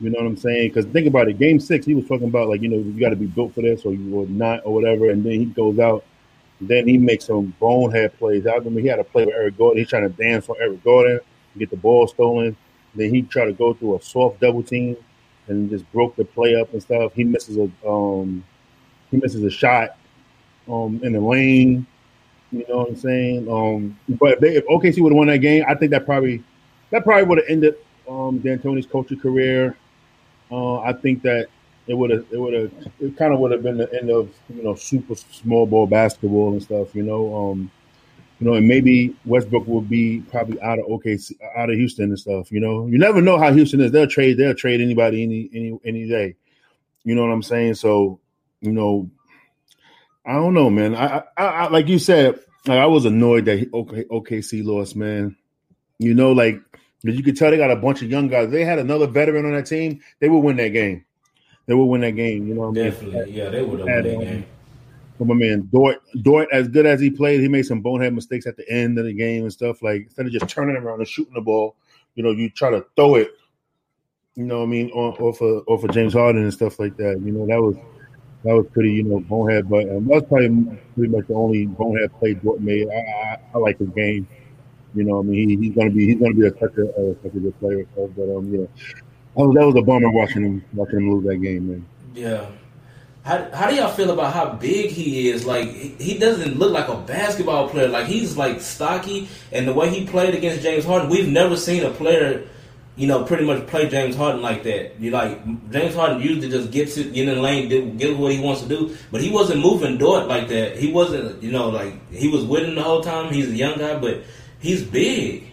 You know what I'm saying? Because think about it. Game six, he was talking about like you know you got to be built for this or you or not or whatever, and then he goes out then he makes some bonehead plays. I remember he had a play with Eric Gordon. He's trying to dance on Eric Gordon, get the ball stolen. Then he tried to go through a soft double team and just broke the play up and stuff. He misses a um, he misses a shot um, in the lane. You know what I'm saying? Um, but if, they, if OKC would have won that game, I think that probably that probably would have ended um, D'Antoni's coaching career. Uh, I think that it would have it would have it kind of would have been the end of you know super small ball basketball and stuff you know? Um you know and maybe Westbrook will be probably out of OKC out of Houston and stuff you know? You never know how Houston is. They'll trade they'll trade anybody any any any day. You know what I'm saying? So you know I don't know man I I, I like you said like I was annoyed that he, OK, OKC lost man you know like you could tell they got a bunch of young guys they had another veteran on that team they would win that game they would win that game. You know what I mean? Definitely, yeah, they would have won that um, game. From my man Dort, Dort, as good as he played, he made some bonehead mistakes at the end of the game and stuff. Like instead of just turning around and shooting the ball, you know, you try to throw it. You know what I mean? Off of off of James Harden and stuff like that. You know that was that was pretty, you know, bonehead. But um, that was probably pretty much the only bonehead play Dort made. I, I, I like his game. You know, I mean, he, he's gonna be he's gonna be a such a, uh, such a good player. stuff. But um, yeah, that was, that was a bummer watching him watching him lose that game, man. Yeah. How, how do y'all feel about how big he is? Like he doesn't look like a basketball player. Like he's like stocky, and the way he played against James Harden, we've never seen a player, you know, pretty much play James Harden like that. You like James Harden usually just gets it get in the lane, do, get what he wants to do, but he wasn't moving Dort like that. He wasn't, you know, like he was him the whole time. He's a young guy, but he's big.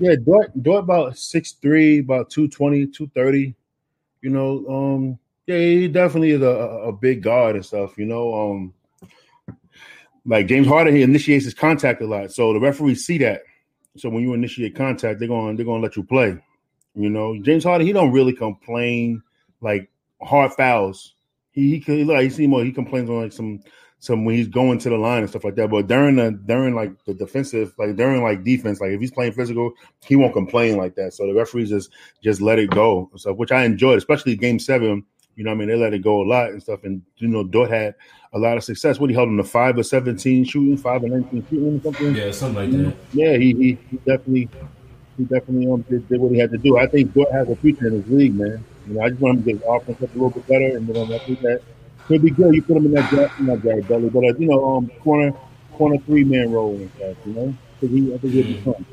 Yeah, Dort, Dort about 6'3", about 220, 230. You know, um, yeah, he definitely is a, a big guard and stuff, you know. Um like James Harden, he initiates his contact a lot. So the referees see that. So when you initiate contact, they're going they're gonna let you play. You know, James Harden, he don't really complain like hard fouls. He he can like you see more he complains on like some some when he's going to the line and stuff like that. But during the during like the defensive, like during like defense, like if he's playing physical, he won't complain like that. So the referees just just let it go. So which I enjoyed, especially game seven. You know, I mean, they let it go a lot and stuff. And you know, Dort had a lot of success. What he held him to five or seventeen shooting, five or nineteen shooting, or something. Yeah, something like that. Yeah, he, he definitely he definitely um, did, did what he had to do. I think Dort has a future in this league, man. You know, I just want him to get his offense up a little bit better, and then um, I think that could be good. You put him in that Jack, not Jared Dudley, but uh, you know, um, corner corner three man role and stuff. You know, because he I think he'll be fun.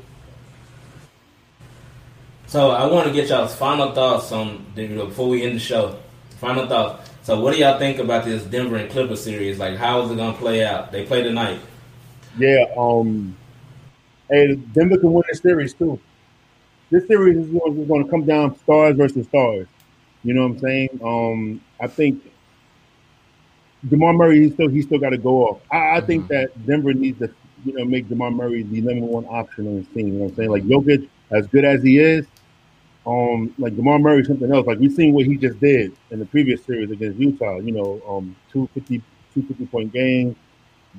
So I want to get y'all's final thoughts on before we end the show. Final thoughts. So what do y'all think about this Denver and Clippers series? Like, how is it gonna play out? They play tonight. Yeah, um, hey, Denver can win this series too. This series is going to come down stars versus stars. You know what I'm saying? Um, I think Jamal Murray he still he still got to go off. I, I think that Denver needs to you know make Jamal Murray the number one option on his team. You know what I'm saying? Like Jokic, as good as he is, um, like Jamal Murray, something else. Like we've seen what he just did in the previous series against Utah. You know, um, two 50, two 50 point games,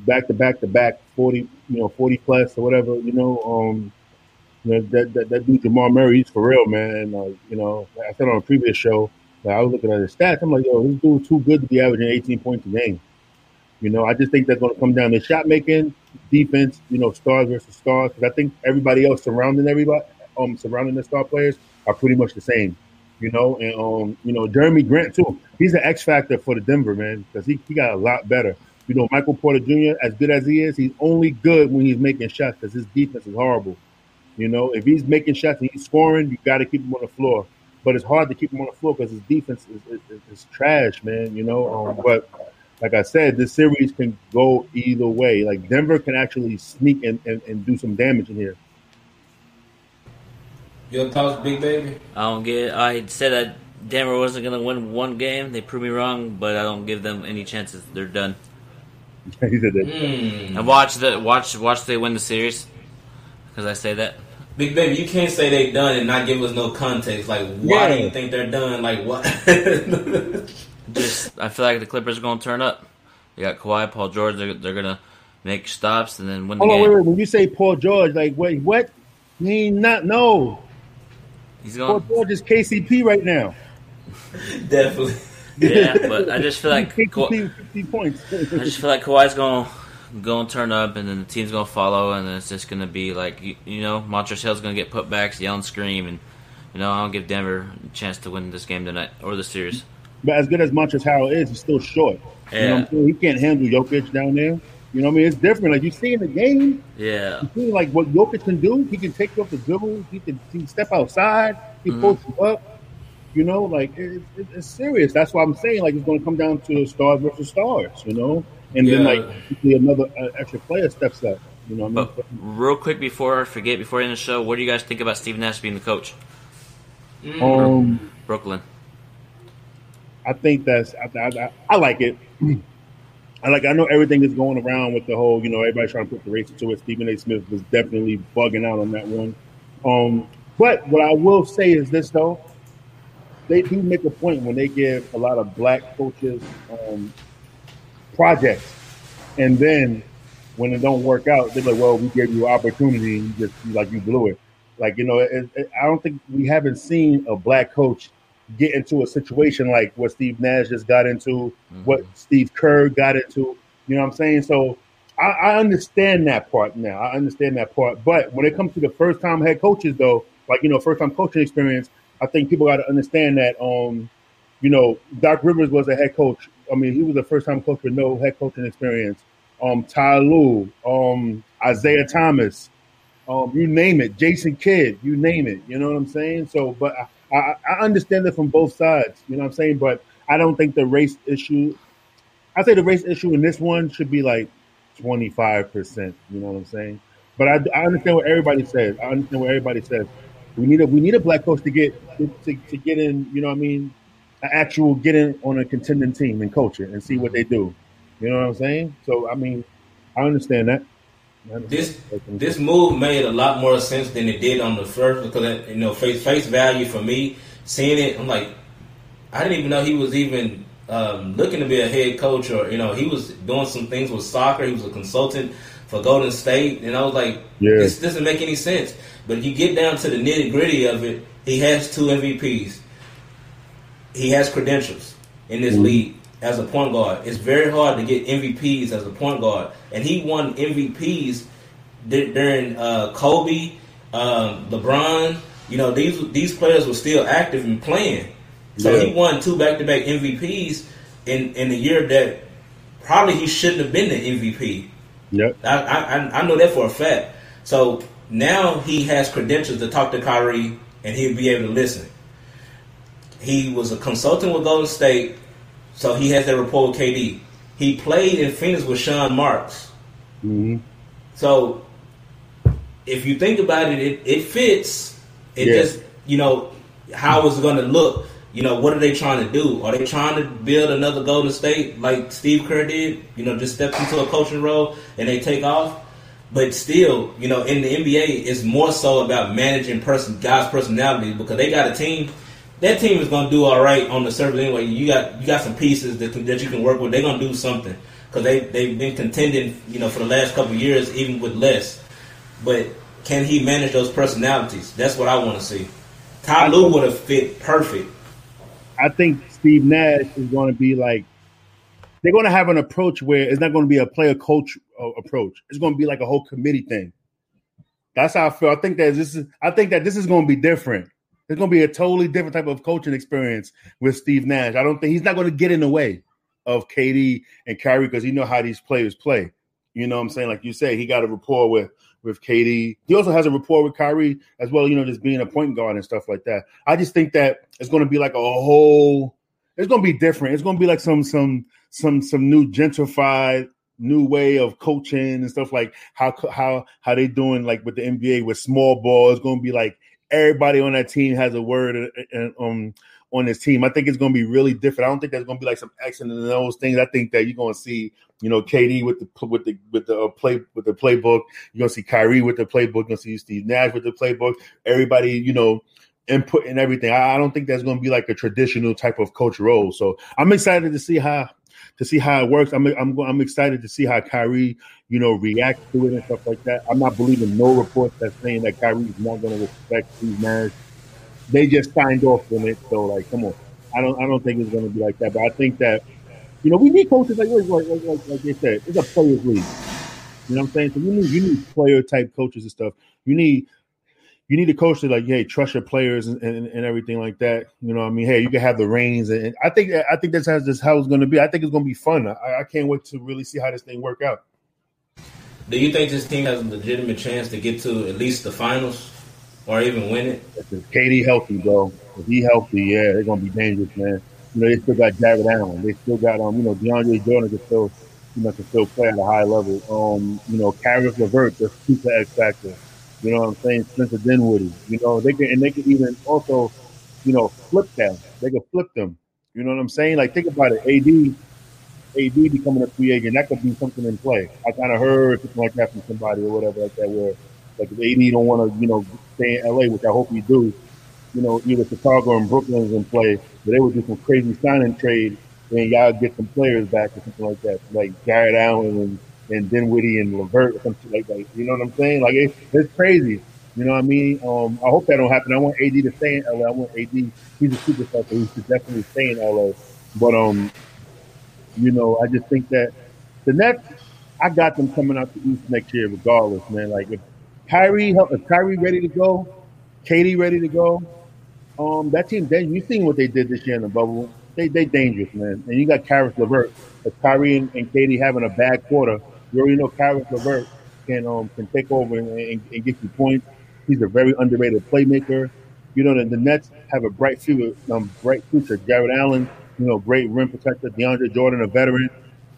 back to back to back, forty, you know, forty plus or whatever. You know, um, know that, that that dude Jamal Murray, he's for real, man. And uh, you know, I said on a previous show, like I was looking at his stats. I'm like, yo, this dude's too good to be averaging 18 points a game. You know, I just think that's going to come down to shot making, defense. You know, stars versus stars. Because I think everybody else surrounding everybody, um, surrounding the star players are pretty much the same. You know, and um, you know, Jerami Grant too. He's an X factor for the Denver man because he, he got a lot better. You know, Michael Porter Jr. as good as he is, he's only good when he's making shots because his defense is horrible. You know, if he's making shots and he's scoring, you got to keep him on the floor. But it's hard to keep him on the floor because his defense is, is, is, trash, man. You know, um, but like I said, this series can go either way. Like Denver can actually sneak and, and, and do some damage in here. Your thoughts, Big Baby? I don't get. It. I said that Denver wasn't going to win one game. They proved me wrong, but I don't give them any chances. They're done. he said that. Mm. And watch the watch watch they win the series because I say that. Big Baby, you can't say they done and not give us no context. Like, why Yeah. do you think they're done? Like, what? Just I feel like the Clippers are going to turn up. They got Kawhi, Paul George. They're, they're going to make stops and then win the Hold on, game. wait, wait. When you say Paul George, like, wait, what? He ain't not no. He's going. Paul going. George is KCP right now. Definitely. Yeah, but I just feel like Ka- KCP 50 points. I just feel like Kawhi's going going to turn up, and then the team's going to follow, and then it's just going to be like you, you know, Montrezl's going to get put backs, yell and scream, and you know, I don't give Denver a chance to win this game tonight or the series. but as good as Montrezl Harrell is, he's still short. You know what I'm Yeah. saying? He can't handle Jokic down there. You know what I mean? It's different. Like you see in the game, Yeah, you see like what Jokic can do. He can take you off the dribble. He can, he can step outside. He Mhm. posts you up. You know, like it, it, it's serious. That's why I'm saying like it's going to come down to stars versus stars. You know, and then like hopefully another uh, extra player steps up. You know what I but real quick before I forget, before I end the show, what do you guys think about Steve Nash being the coach? Um, Brooklyn. I think that's I, I, I- I like it. I like I know everything is going around with the whole you know everybody's trying to put the race into it. Stephen A. Smith was definitely bugging out on that one. Um, but what I will say is this though, they do make a point when they give a lot of black coaches um, projects, and then when it don't work out, they're like, "Well, we gave you an opportunity, and you just like you blew it." Like you know, it, it, I don't think we haven't seen a black coach get into a situation like what Steve Nash just got into, what Steve Kerr got into. You know what I'm saying? So I, I understand that part now. I understand that part. But when it comes to the first time head coaches, though, like you know, first time coaching experience, I think people got to understand that. Um, you know, Doc Rivers was a head coach. I mean, he was a first time coach with no head coaching experience. Um, Ty Lue, um, Isaiah Thomas, um, you name it, Jason Kidd, you name it. You know what I'm saying? So, but I, I, I understand it from both sides. You know what I'm saying? But I don't think the race issue. I say the race issue in this one should be like 25 percent. You know what I'm saying? But I, I understand what everybody says. I understand what everybody says. We need a we need a black coach to get to, to, get in. You know what I mean? An actual get in on a contending team and coach it and see what they do. You know what I'm saying? So I mean, I understand that. I understand This that. this move made a lot more sense than it did on the first because you know face face value for me seeing it I'm like I didn't even know he was even um, looking to be a head coach or you know he was doing some things with soccer he was a consultant for Golden State and I was like Yeah. this doesn't make any sense but you get down to the nitty gritty of it he has two MVPs he has credentials in this league as a point guard. It's very hard to get MVPs as a point guard, and he won MVPs di- during uh, Kobe, um, LeBron. You know these these players were still active and playing, so Yeah. he won two back to back MVPs in in the year that probably he shouldn't have been the MVP. Yep. I, I I- I know that for a fact. So now he has credentials to talk to Kyrie, and he'll be able to listen. He was a consultant with Golden State, so he has that rapport with KD. He played in Phoenix with Sean Marks. hmm So if you think about it, it, it fits. It Yeah. just you know how it's going to look. You know what are they trying to do? Are they trying to build another Golden State like Steve Kerr did? You know, just step into a coaching role and they take off, But still, you know, in the NBA, it's more so about managing person guys' personalities because they got a team. That team is going to do all right on the surface anyway. You got you got some pieces that can, that you can work with. They're going to do something because they they've been contending, you know, for the last couple years, even with less. But can he manage those personalities? That's what I want to see. Ty Lue would have fit perfect. I think Steve Nash is going to be like they're going to have an approach where it's not going to be a player coach approach. It's going to be like a whole committee thing. That's how I feel. I think that this is. I think that this is going to be different. It's going to be a totally different type of coaching experience with Steve Nash. I don't think he's not going to get in the way of KD and Kyrie because he know how these players play. You know what I'm saying? Like you say, he got a rapport with with KD. He also has a rapport with Kyrie as well, you know, just being a point guard and stuff like that. I just think that it's going to be like a whole it's going to be different. It's going to be like some some some some new gentrified new way of coaching and stuff like how how how they doing like with the NBA with small ball. It's going to be like everybody on that team has a word uh, uh, um on this team. I think it's going to be really different. I don't think there's going to be like some action and those things. I think that you're going to see, you know, KD with the with the with the uh, play with the playbook. You're going to see Kyrie with the playbook. You're going to see Steve Nash with the playbook. Everybody, you know, input and everything. I, I don't think that's going to be like a traditional type of coach role. So I'm excited to see how to see how it works. I'm I'm I'm excited to see how Kyrie, you know, reacts to it and stuff like that. I'm not believing no reports that's saying that Kyrie is not going to respect Steve Nash they just signed off on it. So like, come on, I don't I don't think it's going to be like that. But I think that you know we need coaches like like like, like, like they said, it's a players league. You know what I'm saying? So you need you need player type coaches and stuff. You need you need a coach that like, hey, trust your players and, and, and, everything like that. You know, I mean, hey, you can have the reins, and, I think I think that's how this how it's going to be. I think it's going to be fun. I, I can't wait to really see how this thing work out. Do you think this team has a legitimate chance to get to at least the finals? or even win it. If KD healthy, bro. If he healthy, yeah, they're gonna be dangerous, man. You know, they still got Jarrett Allen. They still got um, you know, DeAndre Jordan can still, you know, can still play at a high level. Um, you know, Caris LeVert, the super X factor. You know what I'm saying? Spencer Dinwiddie. You know, they can and they can even also, you know, flip them. They can flip them. You know what I'm saying? Like think about it. AD AD becoming a free agent, that could be something in play. I kind of heard something like that from somebody or whatever like that, where like if AD don't want to, you know, stay in LA, which I hope he do, you know, either Chicago and Brooklyn is in play, but they would do some crazy signing trade and y'all get some players back or something like that, like Jarrett Allen and, and Dinwiddie and LeVert or something like that. You know what I'm saying? Like it, it's crazy. You know what I mean? Um, I hope that don't happen. I want AD to stay in LA. I want AD. He's a superstar, so he should definitely stay in LA. But um, you know, I just think that the Nets. I got them coming out the East next year, regardless, man. Like if Kyrie, if Kyrie ready to go, KD ready to go, um, that team, then you seen what they did this year in the bubble. They they dangerous, man. And you got Caris LeVert. If Kyrie and, and KD having a bad quarter, you already know Caris LeVert can um can take over and, and, and, get you points. He's a very underrated playmaker. You know, the, the Nets have a bright future. Um, bright future. Jarrett Allen, you know, great rim protector. DeAndre Jordan, a veteran.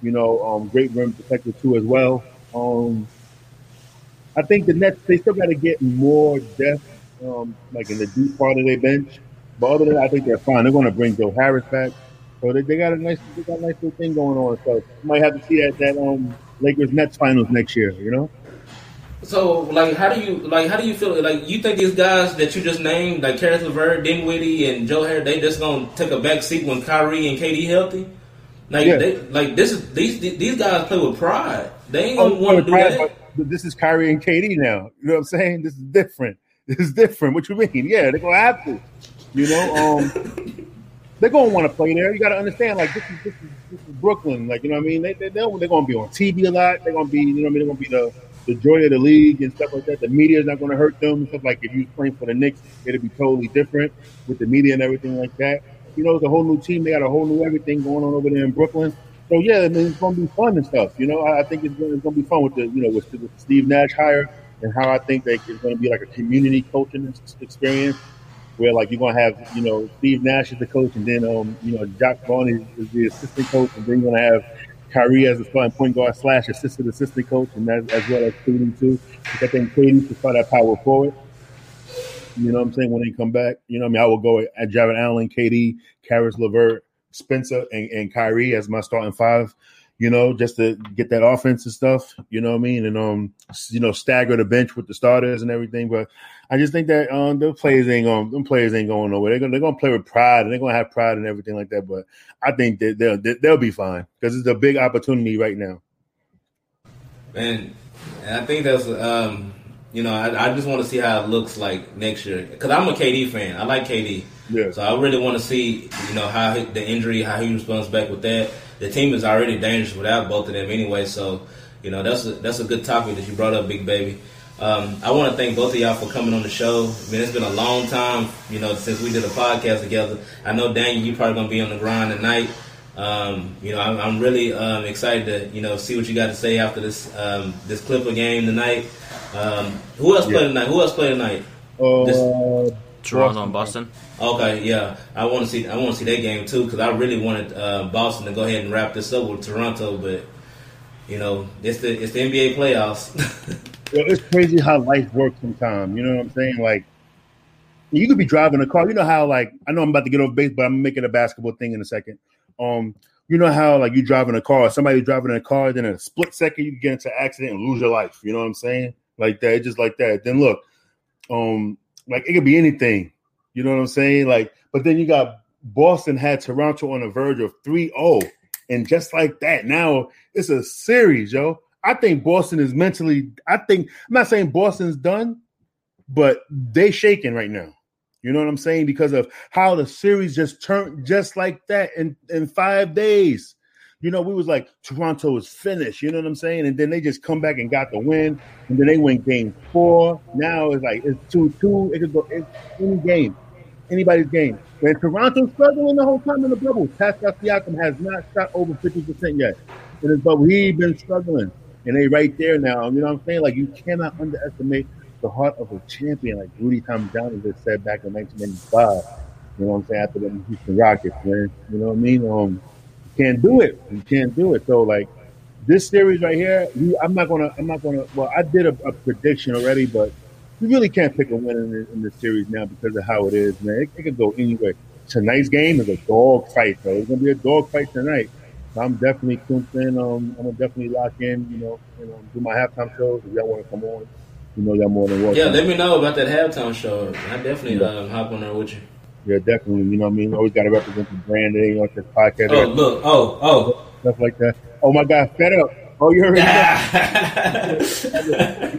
You know, um, great rim protector too as well. Um, I think the Nets they still got to get more depth, um, like in the deep part of their bench. But other than that, I think they're fine. They're going to bring Joe Harris back, so they, they got a nice they got a nice little thing going on. So you might have to see that that um Lakers Nets finals next year. You know. So, like, how do you like? How do you feel? Like, you think these guys that you just named, like Caris LeVert, Dinwiddie, and Joe Harris, they just gonna take a back seat when Kyrie and KD healthy? Like, yeah. they like this is these these guys play with pride. They ain't gonna oh, want to do pride, that this is Kyrie and KD now. You know what I'm saying? This is different. This is different. What you mean? Yeah, they're gonna have to. You know, um, they're gonna want to play there. You got to understand, like this is, this is this is Brooklyn. Like you know what I mean? They they they're, gonna be on TV a lot. They're gonna be you know what I mean? They're gonna be the the joy of the league and stuff like that. The media is not going to hurt them. Stuff like if you're playing for the Knicks, it'll be totally different with the media and everything like that. You know, it's a whole new team. They got a whole new everything going on over there in Brooklyn. So yeah, I mean, it's going to be fun and stuff. You know, I, think it's going, to be fun with the you know with, with Steve Nash hire and how I think it's going to be like a community coaching experience where like you're to have you know Steve Nash as the coach and then um you know Jacque Vaughn is, the assistant coach and then you're to have Kyrie as the point guard slash assistant assistant coach and as, as well as KD too. I think KD to start that power forward. You know what I'm saying? When they come back, you know what I mean? I will go at Jarrett Allen, KD, Caris LeVert, Spencer and, and Kyrie as my starting five. you know, just to get that offense and stuff. You know what I mean? And um, you know, stagger the bench with the starters and everything. But I just think that um, the players ain't going, them players ain't going nowhere. They're gonna they're gonna play with pride and they're gonna have pride and everything like that. But I think that they'll they'll be fine because it's a big opportunity right now. And, and I think that's um, you know, I, I just want to see how it looks like next year because I'm a KD fan. I like KD. Yeah. So I really want to see, you know, how he, the injury, how he responds back with that. The team is already dangerous without both of them anyway. So, you know, that's a, that's a good topic that you brought up, Big Baby. Um, I want to thank both of y'all for coming on the show. I mean, it's been a long time, you know, since we did a podcast together. I know Daniel, you're probably gonna be on the grind tonight. Um, you know, I'm, I'm really um, excited to, you know, see what you got to say after this um, this Clipper game tonight. Um, who else Yeah. played tonight? Who else played tonight? Uh, Toronto and Boston. Okay, yeah, I want to see. I want to see that game too because I really wanted uh, Boston to go ahead and wrap this up with Toronto, but you know, it's the it's the NBA playoffs. Yo, it's crazy how life works sometimes. You know what I'm saying? Like, you could be driving a car. You know how, like, I know I'm about to get off base, but I'm making a basketball thing in a second. Um, you know how, like, you driving a car, somebody driving a car, then in a split second you get into an accident and lose your life. You know what I'm saying? Like that, just like that. Then look, um, like it could be anything. You know what I'm saying? Like, but then you got Boston had Toronto on the verge of 3-0. And just like that, now it's a series, yo. I think Boston is mentally. I think I'm not saying Boston's done, but they shaking right now. You know what I'm saying? Because of how the series just turned just like that in, in five days. You know, we was like Toronto is finished. You know what I'm saying? And then they just come back and got the win, and then they win game four. Now it's like it's two two. It could go it's any game, anybody's game. When Toronto's struggling the whole time in the bubble, Pascal Siakam has not shot over 50 percent yet in his bubble. He been struggling, and they right there now. You know what I'm saying? Like you cannot underestimate the heart of a champion, like Rudy Tomjanovich just said back in 1995. You know what I'm saying? After the Houston Rockets, man. You know what I mean? Um, you can't do it. You can't do it. So like this series right here, you, I'm not gonna. I'm not gonna. Well, I did a, a prediction already, but you really can't pick a winner in, in this series now because of how it is, man. It, it could go anywhere. Tonight's game is a dog fight, though. It's gonna be a dog fight tonight. I'm definitely tuned in. Um, I'm gonna definitely lock in. You know, and um, do my halftime shows. If y'all want to come on, you know, y'all more than welcome. yeah, let me know about that halftime show. I definitely Yeah. um, hop on there with you. Yeah, definitely. You know what I mean? Always got to represent the brand. They on this podcast. Oh look, oh oh. Stuff like that. Oh my God, fed up. Oh, you know. yeah,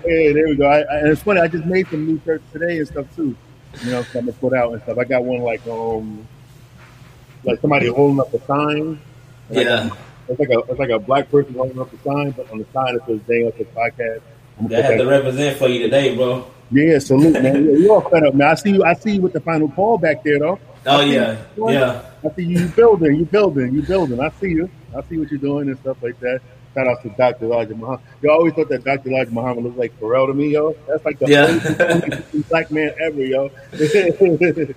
there we go. I, I, and it's funny. I just made some new shirts today and stuff too. You know, something to put out and stuff. I got one like um, like somebody holding up a sign. Like, It's like a it's like a black person holding up a sign, but on the sign it says "Day Up the Podcast." I'm I had to represent for you today, bro. yeah, salute, man. Yeah, you all fed up, man. I see you. I see you with the final call back there, though. Oh yeah, you. yeah. I see you building, you building, you building. I see you. I see what you're doing and stuff like that. Shout out to Dr. Elijah Muhammad. You always thought that Dr. Elijah Muhammad looked like Pharrell to me, yo. That's like the Yeah. only black man ever, yo. and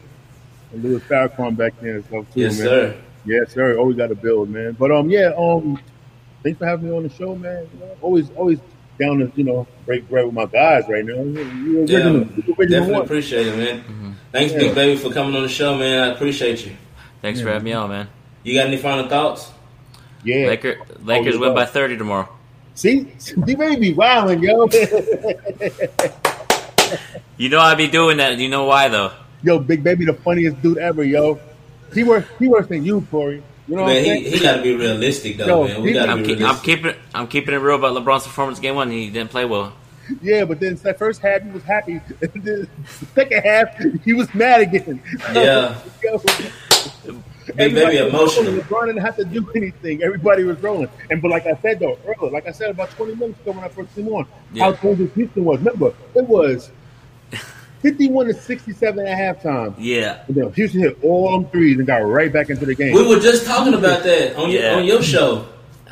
Louis Farrakhan back there and stuff too, Yes, man. sir. Yes, sir. Always got to build, man. But um, yeah, um, thanks for having me on the show, man. You know, always, always down to you know break bread with my guys right now. You you Yeah, original, you original definitely one. appreciate it, man. Mm-hmm. Thanks, Yeah. Big Baby, for coming on the show, man. I appreciate you. Thanks for having me on, man. You got any final thoughts? Yeah. Laker, Lakers yeah, win by 30 tomorrow. See, D baby be wilding, yo. You know I'd be doing that. You know why, though? yo, Big Baby, the funniest dude ever, yo. He worse, he worse than you, Corey. You know what Man, I'm he, he got to be realistic, though, Yo, man. We got to I'm, be keep, I'm keeping it. I'm keeping it real about LeBron's performance game one. He didn't play well. Yeah, but then that first half he was happy. the second half he was mad again. Yeah. Yo, Big Baby emotional. LeBron didn't have to do anything. Everybody was rolling. And but like I said though earlier, like I said about 20 minutes ago when I first came on, how Yeah. dangerous Houston was. Remember, it was 51 to 67 at halftime. Yeah. And then Houston hit all them threes and got right back into the game. We were just talking about that on your on your show.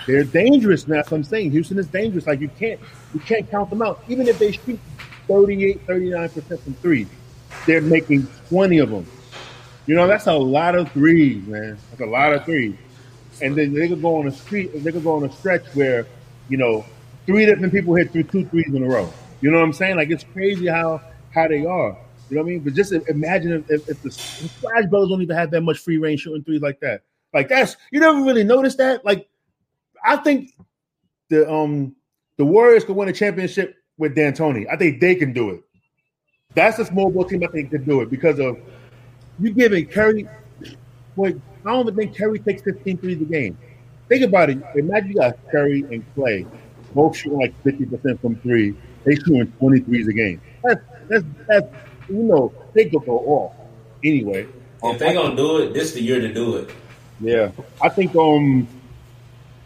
They're dangerous now. That's what I'm saying. Houston is dangerous. Like you can't you can't count them out. Even if they shoot 38, 39% from three, they're making 20 of them. You know, that's a lot of threes, man. That's a lot of threes. And then they could go on a street they could go on a stretch where, you know, three different people hit through two threes in a row. You know what I'm saying? Like it's crazy how how they are. You know what I mean? But just imagine if, if, if the Splash Brothers don't even have that much free range shooting threes like that. Like that's you never really noticed that. Like I think the um the Warriors could win a championship with D'Antoni. I think they can do it. That's a small ball team. I think can do it because of you giving Curry. Boy, I don't even think Curry takes 15 threes a game. Think about it. Imagine you got Curry and Klay both shooting like 50% from three. They shooting 23s a game. That's that's that's you know they could go off anyway. If they gonna do it, this the year to do it. Yeah, I think um,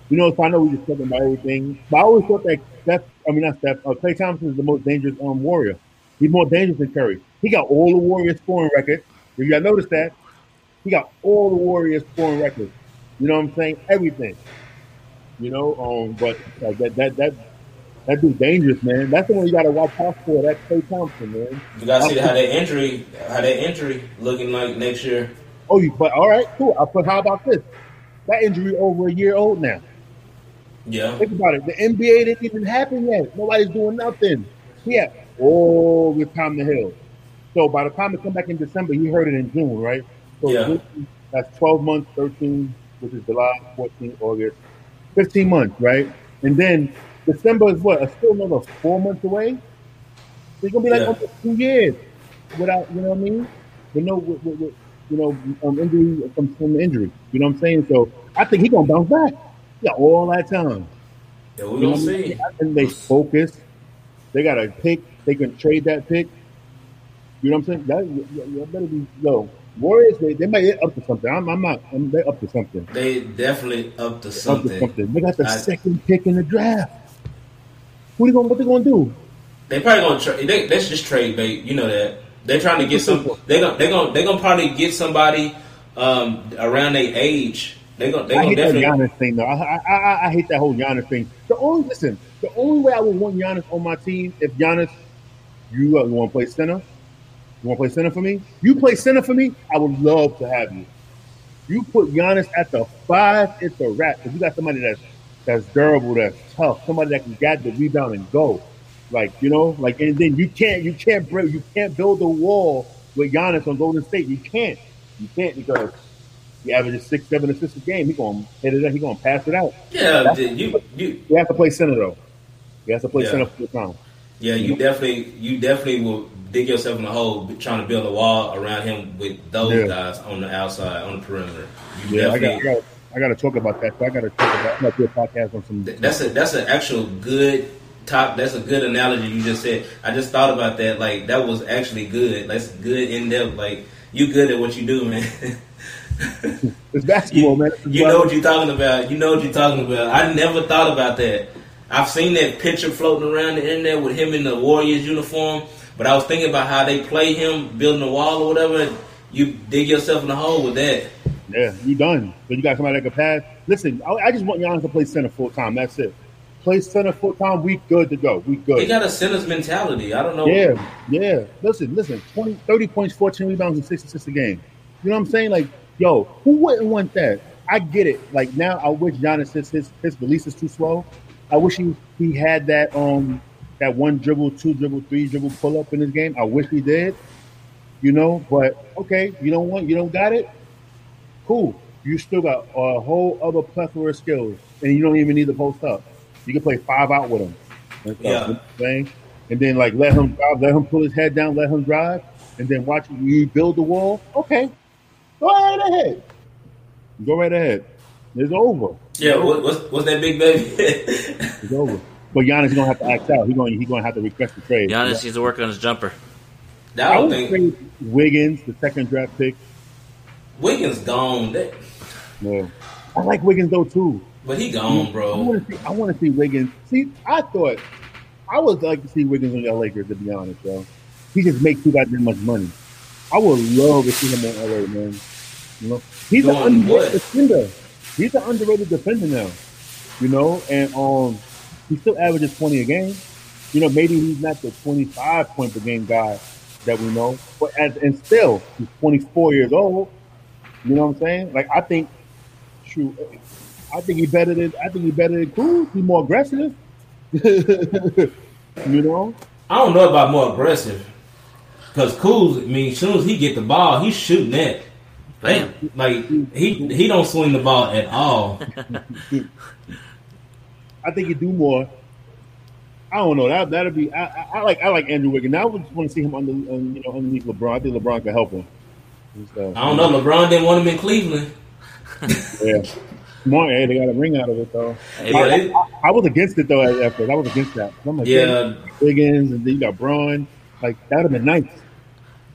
you know, so I know we just talking about everything, but I always thought that Steph, I mean not Steph, uh, Klay Thompson is the most dangerous um warrior. He's more dangerous than Curry. He got all the Warriors scoring records. If y'all notice that, he got all the Warriors scoring records. You know what I'm saying? Everything. You know, um, but uh, that that that that dude's dangerous, man. That's the one you got to watch out for. That's Klay Thompson, man. You gotta see how that injury, how that injury looking like next year. Oh, you but all right, cool. Uh, I put. How about this? That injury over a year old now. Yeah, Think about it. The NBA didn't even happen yet. Nobody's doing nothing. He had all the time to heal. So by the time it come back in December, he heard it in June, right? So Yeah. that's 12 months, 13, which is July, 14, August, 15 months, right? And then December is what? Still another four months away? It's gonna be like Yeah. two years without, you know what I mean? With no, with, with, with, you know, um, injury from, from injury. You know what I'm saying? So I think he's gonna bounce back. Got all that time. yeah, we You know gonna see. I think they focus. They got a pick. They can trade that pick. You know what I'm saying? That better be yo. Warriors, they, they might get up to something. I'm, I'm not. I'm, they're up to something. They definitely up to Up to something. something. They got the I- second pick in the draft. What they gonna? What they gonna do? They probably gonna trade. They, that's just trade bait. You know that. They're trying to get some. They gonna. They gonna. They gonna probably get somebody um, around their age. They gonna. They I gonna hate that definitely. Giannis thing though. I, I, I, I hate that whole Giannis thing. The only listen, the only way I would want Giannis on my team if Giannis, you, uh, you want to play center, you want to play center for me. You play center for me. I would love to have you. You put Giannis at the five, it's a wrap. Because you got somebody that's that's durable, that's tough, somebody that can get the rebound and go. Like you know, like and then you can't you can't break you can't build a wall with Giannis on Golden State. You can't. You can't because he averages six, seven assists a game. He gonna hit it. He gonna pass it out. Yeah, you. You. You have to play center though. You have to play Yeah. center full time. Yeah, you definitely. You definitely will dig yourself in a hole trying to build a wall around him with those Yeah. guys on the outside, on the perimeter. You Yeah, I got, I got, I got to talk about that. So I got to talk about. I'm gonna do a podcast on some. That's a that's an actual good top. That's a good analogy you just said. I just thought about that. Like that was actually good. That's good in depth. Like you good at what you do, man. It's basketball, man. This is you know what you're talking about. You know what you're talking about. I never thought about that. I've seen that picture floating around the internet with him in the Warriors uniform, but I was thinking about how they play him building a wall or whatever. You dig yourself in the hole with that. Yeah, you done. But you got somebody that can pass. Listen, I, I just want Giannis to play center full time. That's it. Play center full time. We good to go. We He good. got a center's mentality. I don't know. Yeah, yeah. Listen, listen. 20, 30 points, 14 rebounds, and six assists a game. You know what I'm saying? Like, yo, who wouldn't want that? I get it. Like now, I wish Giannis his his, his release is too slow. I wish he he had that um that one dribble, two dribble, three dribble pull up in his game. I wish he did. You know, but okay, you don't want, you don't got it. Cool. You still got a whole other plethora of skills, and you don't even need to post up. You can play five out with him. And stuff, Yeah. you know what I'm? And then like let him drive, let him pull his head down, let him drive, and then watch you build the wall. Okay, go right ahead. Go right ahead. It's over. Yeah, what, what's, what's that big baby? It's over. But Giannis gonna have to act out. He's gonna He's gonna have to request the trade. Giannis needs to work on his jumper. I I would think trade Wiggins, the second draft pick. Wiggins gone, That- No, I like Wiggins though too. but he gone, I bro. want to see. I want to see Wiggins. See, I thought I would like to see Wiggins on the Lakers. To be honest, though, he just makes too goddamn much money. I would love to see him on LA, man. You know, he's an underrated what? defender. He's an underrated defender now. You know, and um, he still averages twenty a game. You know, maybe he's not the twenty-five point per game guy that we know, but as and still, he's twenty-four years old. You know what I'm saying? Like I think, shoot, I think he better than I think he better than Kuz. He's more aggressive. you know? I don't know about more aggressive. Because Kuz, I mean, as soon as he get the ball, he's shooting that. Bam. Like he he don't swing the ball at all. I think he do more. I don't know. That that'll be. I, I, I like I like Andrew Wiggins. Now I would just want to see him under, um, you know, underneath LeBron. I think LeBron can help him. So, I don't know. LeBron didn't want him in Cleveland. yeah, smart. Hey, they got a ring out of it though. I, I, I, was against it though at first. I was against that. I'm like, yeah, Wiggins, and then you got Bron. Like that would have been nice.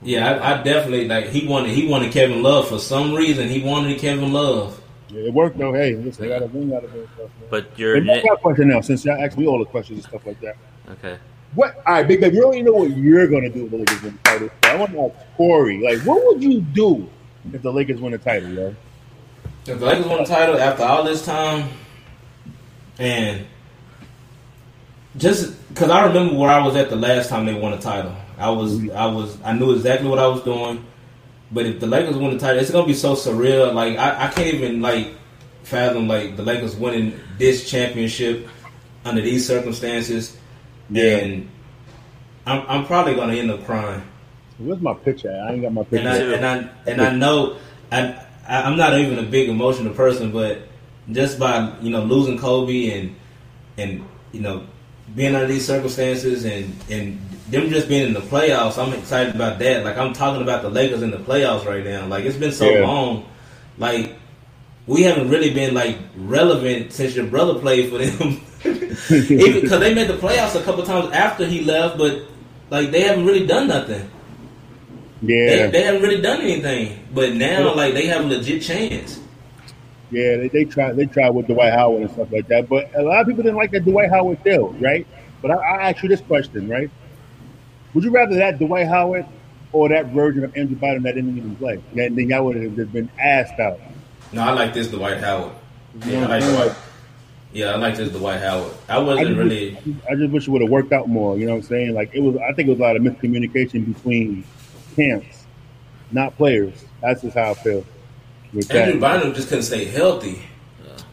Yeah, I, I, definitely like. He wanted he wanted Kevin Love for some reason. He wanted Kevin Love. Yeah, it worked though. Hey, listen, they got a ring out of it. Stuff, but you're. Hey, got a question now since y'all asked me all the questions and stuff like that. Okay. What? All right, Big Baby. You already know what you're gonna do if the Lakers win the title. I want to ask Corey. Like, what would you do if the Lakers win the title, yo? If the Lakers won the title after all this time, and just because I remember where I was at the last time they won a title, I was mm-hmm. I was I knew exactly what I was doing. But if the Lakers win the title, it's gonna be so surreal. Like I, I can't even like fathom like the Lakers winning this championship under these circumstances. Yeah. And I'm I'm probably gonna end up crying. Where's my picture? I ain't got my picture. And I and I, and I know I, I am not even a big emotional person, but just by you know losing Kobe and and you know being under these circumstances and and them just being in the playoffs, I'm excited about that. Like I'm talking about the Lakers in the playoffs right now. Like it's been so yeah. long. Like we haven't really been like relevant since your brother played for them. Even because they made the playoffs a couple times after he left, but like they haven't really done nothing. Yeah, they, they haven't really done anything. But now, like they have a legit chance. Yeah, they, they tried. They tried with Dwight Howard and stuff like that. But a lot of people didn't like that Dwight Howard deal, right? But I, I ask you this question, right? Would you rather that Dwight Howard or that version of Andrew Bynum that didn't even play? That then y'all would have just been asked out. No, I like this Dwight Howard. Yeah, I like Dwight. Yeah, I like this Dwight Howard. I wasn't I really. I just wish it would have worked out more. You know what I'm saying? Like it was. I think it was a lot of miscommunication between camps, not players. That's just how I feel. With Andrew that. Bynum just couldn't stay healthy.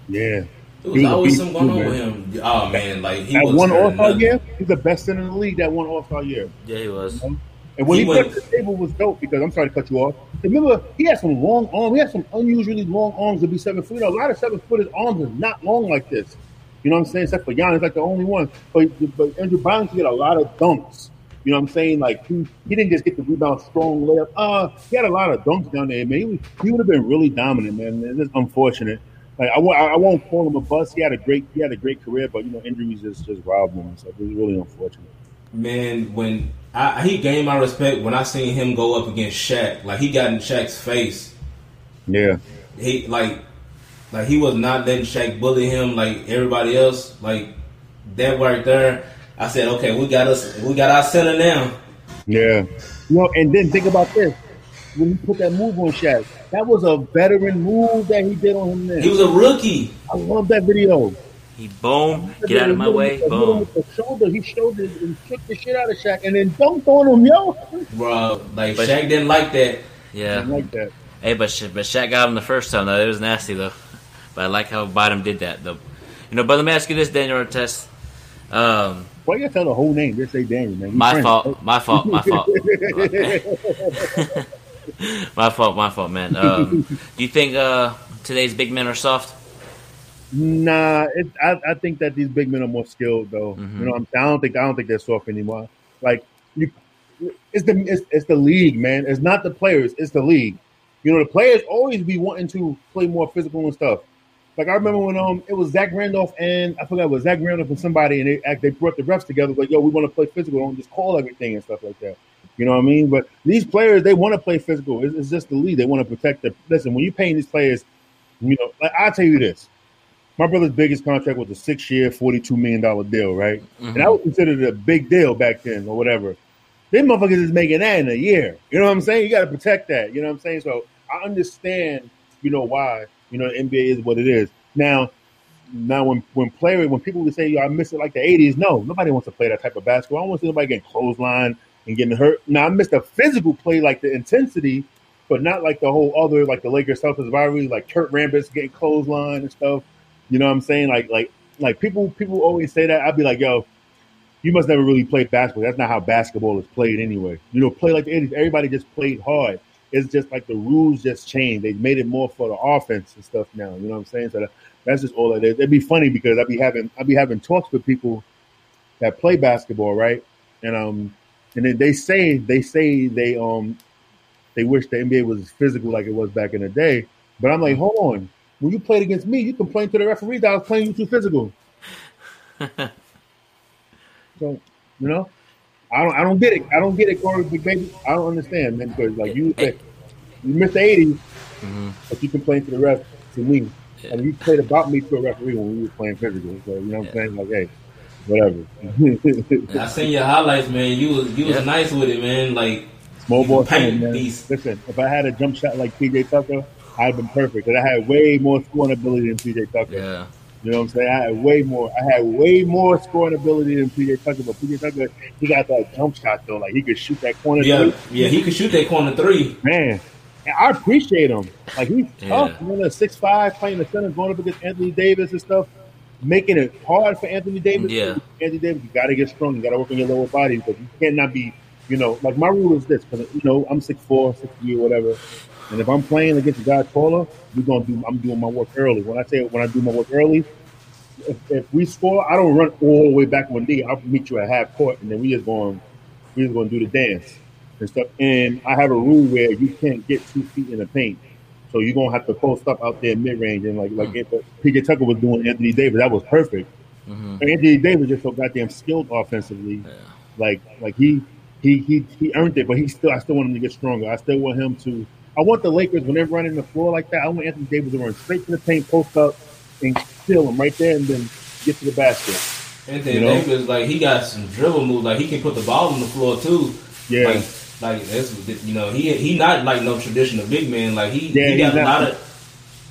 Yeah. There was, was always something going on with him. Oh man, like he that was one All Star year, he's the best center in the league. That one off All Star year. Yeah, he was. You know? And when he, he put the table was dope because I'm sorry to cut you off. Remember, he had some long arms. He had some unusually long arms to be seven foot. You know, a lot of seven footers arms are not long like this. You know what I'm saying? Except for Giannis, like the only one. But but Andrew Bynum get a lot of dunks. You know what I'm saying? Like he, he didn't just get the rebound, strong layup. Uh, he had a lot of dunks down there, man. He, he would have been really dominant, man. It's unfortunate. Like I, I won't call him a bust. He had a great he had a great career, but you know injuries just just robbed him. So it was really unfortunate. Man, when I, he gained my respect when I seen him go up against Shaq, like he got in Shaq's face. Yeah, he like like he was not letting Shaq bully him like everybody else. Like that right there, I said, okay, we got us, we got our center now. Yeah, you know, and then think about this: when he put that move on Shaq, that was a veteran move that he did on him. Then he was a rookie. I love that video. He boom, get out of my way, boom. With the shoulder, he showed and kicked the shit out of Shaq, and then dunked on him, yo. Bro, like but, Shaq didn't like that. Yeah, didn't like that. Hey, but but Shaq got him the first time though. It was nasty though. But I like how Bottom did that though. You know, but let me ask you this, Daniel Artest. Um, Why you gotta tell the whole name? Just say Daniel, man. my fault. My fault. My fault. my fault. My fault, man. Um, do you think uh, today's big men are soft? Nah, it, I, I, think that these big men are more skilled, though. Mm-hmm. You know, I'm, I don't think I don't think they're soft anymore. Like you, it's the it's, it's the league, man. It's not the players. It's the league. You know, the players always be wanting to play more physical and stuff. Like I remember when um it was Zach Randolph and I forgot it was Zach Randolph and somebody and they they brought the refs together like yo we want to play physical don't just call everything and stuff like that. You know what I mean? But these players they want to play physical. It's, it's just the league. They want to protect the listen. When you paying these players, you know, like, I'll tell you this. My brother's biggest contract was a six-year, forty-two million dollar deal, right? Mm-hmm. And I would consider it a big deal back then, or whatever. Them motherfuckers is making that in a year. You know what I'm saying? You got to protect that. You know what I'm saying? So I understand, you know, why you know the NBA is what it is. Now, now when when players when people would say, "Yo, I miss it like the '80s," no, nobody wants to play that type of basketball. I don't want to see nobody getting clothesline and getting hurt. Now I miss the physical play, like the intensity, but not like the whole other like the Lakers Celtics rivalry, like Kurt Rambis getting clothesline and stuff. You know what I'm saying? Like like like people people always say that. I'd be like, yo, you must never really play basketball. That's not how basketball is played anyway. You know, play like the 80s. Everybody just played hard. It's just like the rules just changed. They made it more for the offense and stuff now. You know what I'm saying? So the, That's just all it is. It'd be funny because I'd be having I'd be having talks with people that play basketball, right? And um, and then they say they say they um they wish the NBA was physical like it was back in the day. But I'm like, hold on. When you played against me, you complained to the referee that I was playing you too physical. so, you know, I don't I don't get it. I don't get it, Corey Big Baby. I don't understand, man, because like you you missed the 80s, mm-hmm. but you complained to the ref to me. Yeah. And you played about me to a referee when we were playing physical. So you know what yeah. I'm saying? Like, hey, whatever. I seen your highlights, man. You was you was yeah. nice with it, man. Like small ball man. Listen, if I had a jump shot like PJ Tucker, I'd been perfect. Because I had way more scoring ability than PJ Tucker. Yeah. You know what I'm saying? I had way more. I had way more scoring ability than PJ Tucker, but PJ Tucker, he got that jump shot though. Like he could shoot that corner. Yeah, three. yeah, he could shoot that corner three. Man, and I appreciate him. Like he's yeah. tough. You know, six five, playing the center, going up against Anthony Davis and stuff, making it hard for Anthony Davis. Yeah, Anthony Davis, you got to get strong. You got to work on your lower body because you cannot be. You know, like my rule is this because you know I'm six four, six three, or whatever. And if I'm playing against a guy taller, we're gonna do. I'm doing my work early. When I say when I do my work early, if, if we score, I don't run all the way back one D. I'll meet you at half court, and then we just going we just going to do the dance and stuff. And I have a rule where you can't get two feet in the paint, so you're gonna have to post up out there mid range and like like mm-hmm. PJ Tucker was doing Anthony Davis. That was perfect. Mm-hmm. Anthony Davis just so goddamn skilled offensively. Yeah. Like like he he he he earned it, but he still I still want him to get stronger. I still want him to I want the Lakers when they're running the floor like that. I want Anthony Davis to run straight to the paint, post up, and steal him right there, and then get to the basket. Anthony you know? Davis, like he got some dribble moves. Like he can put the ball on the floor too. Yeah. Like, like that's you know he he not like no traditional big man. Like he yeah, he got a lot of.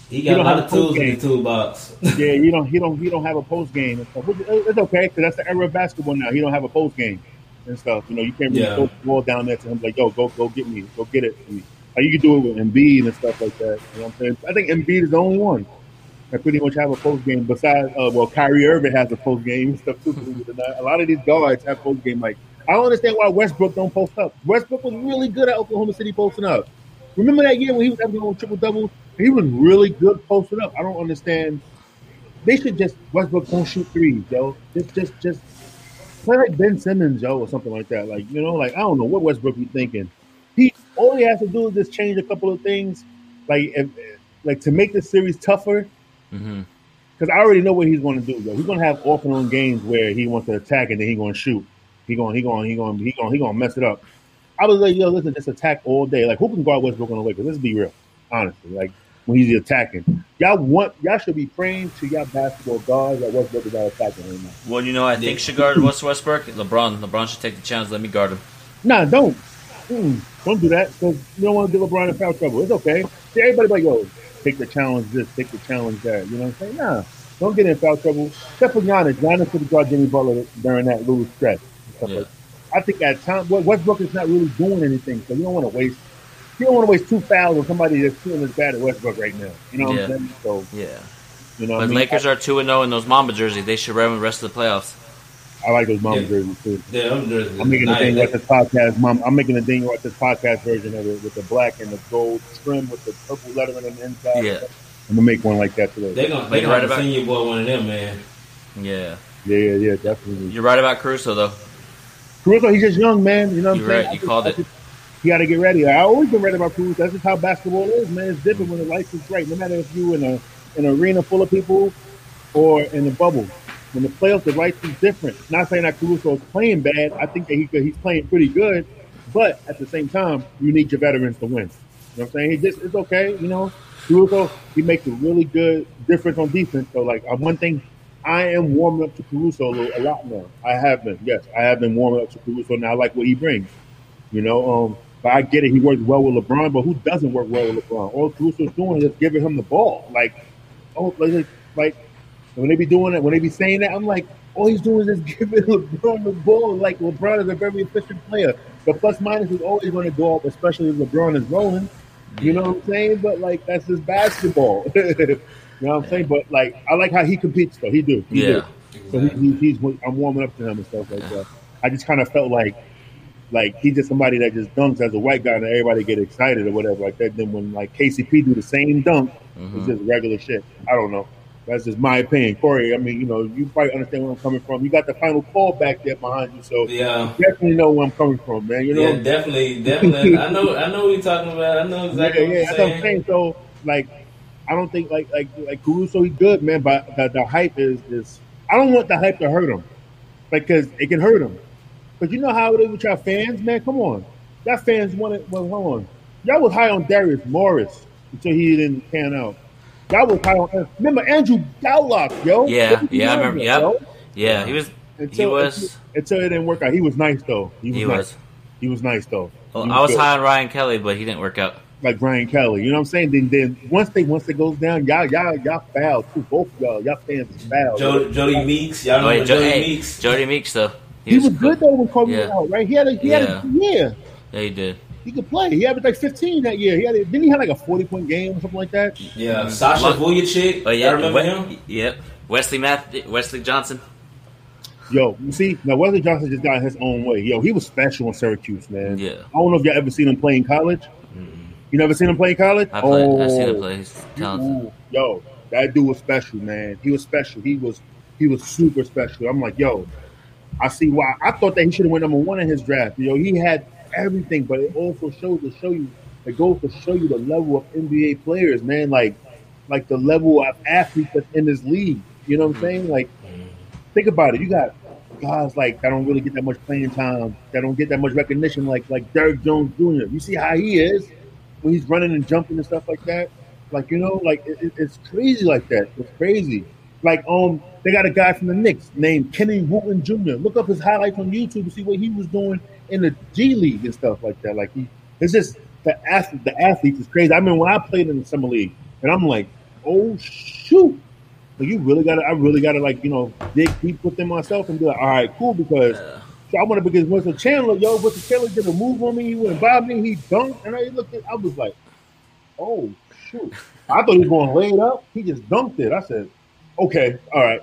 He got a lot of tools game. in the toolbox. yeah, you don't. He don't. He don't have a post game and stuff. It's okay because that's the era of basketball now. He don't have a post game and stuff. You know, you can't really yeah. throw the ball down there to him like, "Yo, go, go get me, go get it." How you can do it with Embiid and stuff like that. You know what I'm saying? I think Embiid is the only one that pretty much have a post game. Besides, uh, well, Kyrie Irving has a post game stuff too. a lot of these guards have post game. Like I don't understand why Westbrook don't post up. Westbrook was really good at Oklahoma City posting up. Remember that year when he was having a triple double? He was really good posting up. I don't understand. They should just Westbrook don't shoot threes, yo. Just just just play like Ben Simmons, yo, or something like that. Like you know, like I don't know what Westbrook be thinking. He all he has to do is just change a couple of things, like if, like to make the series tougher. Because mm-hmm. I already know what he's going to do. Though. He's going to have off and on games where he wants to attack and then he's going to shoot. He going, he going, he going, he going, he going to mess it up. I was like, yo, listen, just attack all day. Like, who can guard Westbrook on the Lakers? Let's be real, honestly. Like when he's attacking, y'all want, y'all should be praying to y'all basketball guards that Westbrook is out attacking right now. Well, you know, I think should guard Westbrook. LeBron, LeBron should take the chance. Let me guard him. Nah, don't. Mm, don't do that because you don't want to get LeBron in foul trouble. It's okay. See, everybody like, yo, take the challenge this, take the challenge that. You know what I'm saying? Nah, don't get in foul trouble. Except for Giannis. Giannis could have got Jimmy Butler during that little stretch. Yeah. Like I think at time, Westbrook is not really doing anything, so you don't want to waste. You don't want to waste two fouls on somebody that's feeling as bad as Westbrook right now. You know what yeah. I'm saying? So yeah. You know, but I mean? Lakers are two and zero oh in those Mamba jerseys. They should wear them the rest of the playoffs. I like those mom yeah. jerseys too. Yeah, I'm, I'm making a thing with this podcast. Mom, I'm making a thing with this podcast version of it with the black and the gold trim with the purple lettering on the inside. Yeah, I'm gonna make one like that today. They're gonna, they gonna right about senior boy one of them, man. Yeah. Yeah, yeah, yeah, definitely. You're right about Caruso though. Caruso, he's just young, man. You know what I'm saying? Right. You called it. you got to get ready. I always been ready about Caruso. That's just how basketball is, man. It's different when the lights is right. No matter if you in a an arena full of people or in a bubble. When the playoffs, the lights is different. Not saying that Caruso is playing bad. I think that he, he's playing pretty good. But at the same time, you need your veterans to win. You know what I'm saying? It's okay, you know. Caruso, he makes a really good difference on defense. So like uh, one thing, I am warming up to Caruso a, lot more. I have been, yes, I have been warming up to Caruso. Now I like what he brings. You know, um, but I get it. He works well with LeBron, but who doesn't work well with LeBron? All Caruso's doing is giving him the ball. Like, oh, like, like when they be doing it, when they be saying that, I'm like, all he's doing is just giving LeBron the ball. Like LeBron is a very efficient player. The plus minus is always going to go up, especially if LeBron is rolling. You know what I'm saying? But like that's his basketball. you know what I'm saying? But like I like how he competes though. He do. He yeah. Do. So he, he, he's I'm warming up to him and stuff like that. I just kind of felt like like he's just somebody that just dunks as a white guy and everybody get excited or whatever like that. Then when like KCP do the same dunk, mm-hmm. it's just regular shit. I don't know. That's just my opinion, Corey. I mean, you know, you probably understand where I'm coming from. You got the final call back there behind you, so Yeah. you definitely know where I'm coming from, man. You know, Yeah, definitely, definitely. I know, I know what you're talking about. I know exactly yeah, what yeah, you're that's what I'm saying. saying. So, like, I don't think like like like Caruso, he's good, man. But the, the hype is is I don't want the hype to hurt him, because it can hurt him. But you know how it is with your fans, man. Come on, that fans wanted. Well, hold on, y'all was high on Darius Morris until he didn't pan out. Y'all was high on. Remember Andrew Goudelock, yo? Yeah, yeah, I remember. Yep. Yep. Yeah, he was. He Until, was. until it didn't work out. He was nice though. He was. He nice. was. He was nice though. Well, He I was good. high on Ryan Kelly, but he didn't work out. like Brian Kelly. You know what I'm saying? Then then once they once it goes down, y'all y'all y'all foul too. Both of y'all, y'all fans is foul. Jo- Jodie Meeks, y'all Oh, remember yeah, Jo- Jodie hey, Meeks? Jodie Meeks though. he was good though when Kobe Yeah. out, right? He had a he had a yeah. Yeah, he did. He could play. He averaged like 15 that year. He had a, didn't he have like a 40 point game or something like that? Yeah, Sasha Look- Vujacic. Oh yeah, y'all remember him? Yep. Wesley Math, Wesley Johnson. Yo, you see, now Wesley Johnson just got his own way. Yo, he was special in Syracuse, man. Yeah. I don't know if y'all ever seen him play in college. You never seen him play in college? I played. I seen him Oh. play. He's talented. Yo, that dude was special, man. He was special. He was he was super special. I'm like, yo, I see why. I thought that he should have went number one in his draft. Yo, he had everything, but it also shows to show you. It goes to show you the level of NBA players, man. Like, like the level of athletes that's in this league. You know what I'm mm-hmm. saying? Like, think about it. You got guys like that don't really get that much playing time, that don't get that much recognition, like like Derrick Jones Jr. You see how he is when he's running and jumping and stuff like that. Like you know, like it, it- it's crazy like that. It's crazy. Like um, they got a guy from the Knicks named Kenny Wooten Jr. Look up his highlights on YouTube to see what he was doing in the G League and stuff like that. Like he, it's just the athlete, the athletes is crazy. I mean, when I played in the summer league, and I'm like, oh shoot. Like you really gotta, I really gotta like you know dig deep within myself and be like, all right, cool, because so I want to because Wilson Chandler, yo, Wilson Chandler did a move on me, he went by me, he dunked, and I looked at, I was like, oh shoot, I thought he was going laid up, he just dunked it. I said, okay, all right,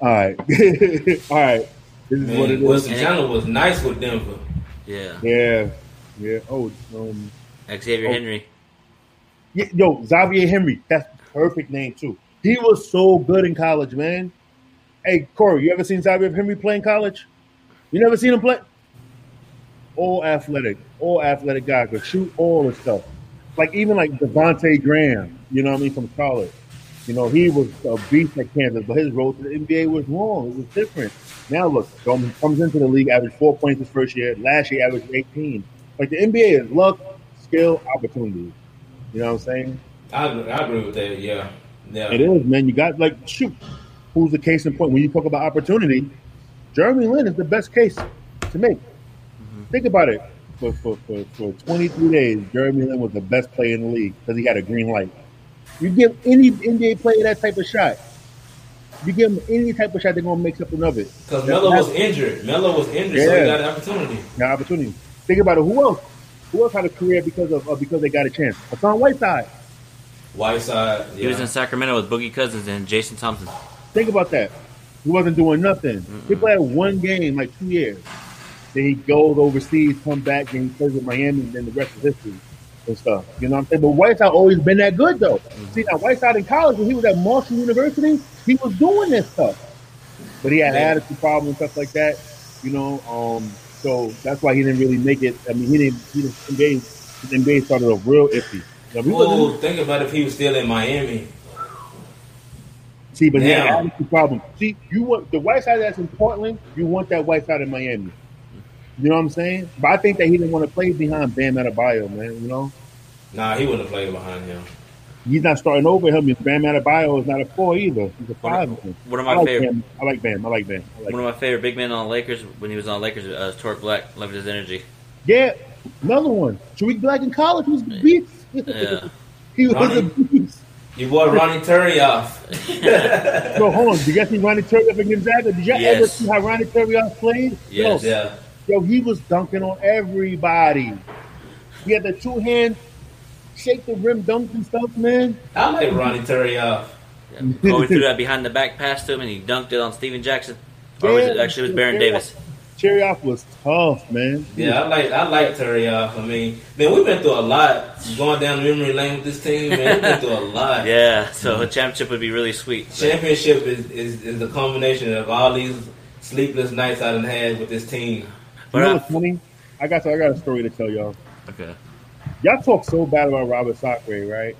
all right, all right, this is what it Man, is. Was nice with Denver. Yeah. Yeah, yeah. Oh, um, Xavier Oh. Henry. yeah, yo, Xavier Henry, that's the perfect name too. He was so good in college, man. Hey, Corey, you ever seen Xavier Henry play in college? You never seen him play? All athletic, all athletic guy could shoot all the stuff. Like even like Devontae Graham, you know what I mean, from college. You know, he was a beast at Kansas, but his road to the NBA was wrong. It was different. Now look, comes comes into the league, averaged four points his first year. Last year, averaged 18. Like the NBA is luck, skill, opportunity. You know what I'm saying? I, I agree with that. Yeah, yeah. It is, man. You got like shoot. Who's the case in point? When you talk about opportunity, Jeremy Lin is the best case to make. Mm-hmm. Think about it. For, for, for, for 23 days, Jeremy Lin was the best player in the league because he had a green light. You give any NBA player that type of shot, you give them any type of shot, they're gonna make something of it. Because Melo was injured. Melo was injured, so Yeah. he got an opportunity. Now opportunity. Think about it. Who else? Who else had a career because of uh, because they got a chance? Hassan Whiteside. Whiteside. He was in Sacramento with Boogie Cousins and Jason Thompson. Think about that. He wasn't doing nothing. He played one game like two years. Then he goes overseas, come back, and he plays with Miami, and then the rest is history and stuff. You know what I'm saying? But Whiteside always been that good though. See now Whiteside in college when he was at Marshall University, he was doing this stuff. But he had Yeah. attitude problems and stuff like that. You know, um, so that's why he didn't really make it. I mean, he didn't. He didn't. The NBA started off real iffy. Now, we Well, think about if he was still in Miami. See, but he had Now- attitude problem. See, you want the Whiteside that's in Portland, you want that Whiteside in Miami. You know what I'm saying? But I think that he didn't want to play behind Bam Adebayo, man. You know, Nah, he wouldn't have played behind him. he's not starting over him. If Bam Adebayo is not a four either. He's a One five. of- one of I my like favorite- Bam. I like Bam. I like Bam. I like One of my favorite big men on the Lakers when he was on the Lakers uh, was Tarik Black. Loved his energy. yeah, another one. Tarik Black in college He was a beast. Yeah. he was Ronnie- a beast. Your boy Ronny Turiaf. So hold on. Did you guys see Ronny Turiaf against Gonzaga? Did you ever see how Ronny Turiaf played? Yes. Yo, Yeah. Yo, he was dunking on everybody. He had the two hand shake the rim dunk and stuff, man. I like Ronny Turiaf. Uh, going through that behind the back pass to him and he dunked it on Stephen Jackson. Or was it actually it was Baron Yeah. Davis? Turiaf was tough, man. Yeah, I like I like Turiaf. I mean, man, we've been through a lot going down memory lane with this team. Man, we've been through a lot. Yeah, so a championship would be really sweet. Championship is, is, is the combination of all these sleepless nights I've had with this team. You know I- what's funny? I got I got a story to tell y'all. okay. Y'all talk so bad about Robert Sacre, right?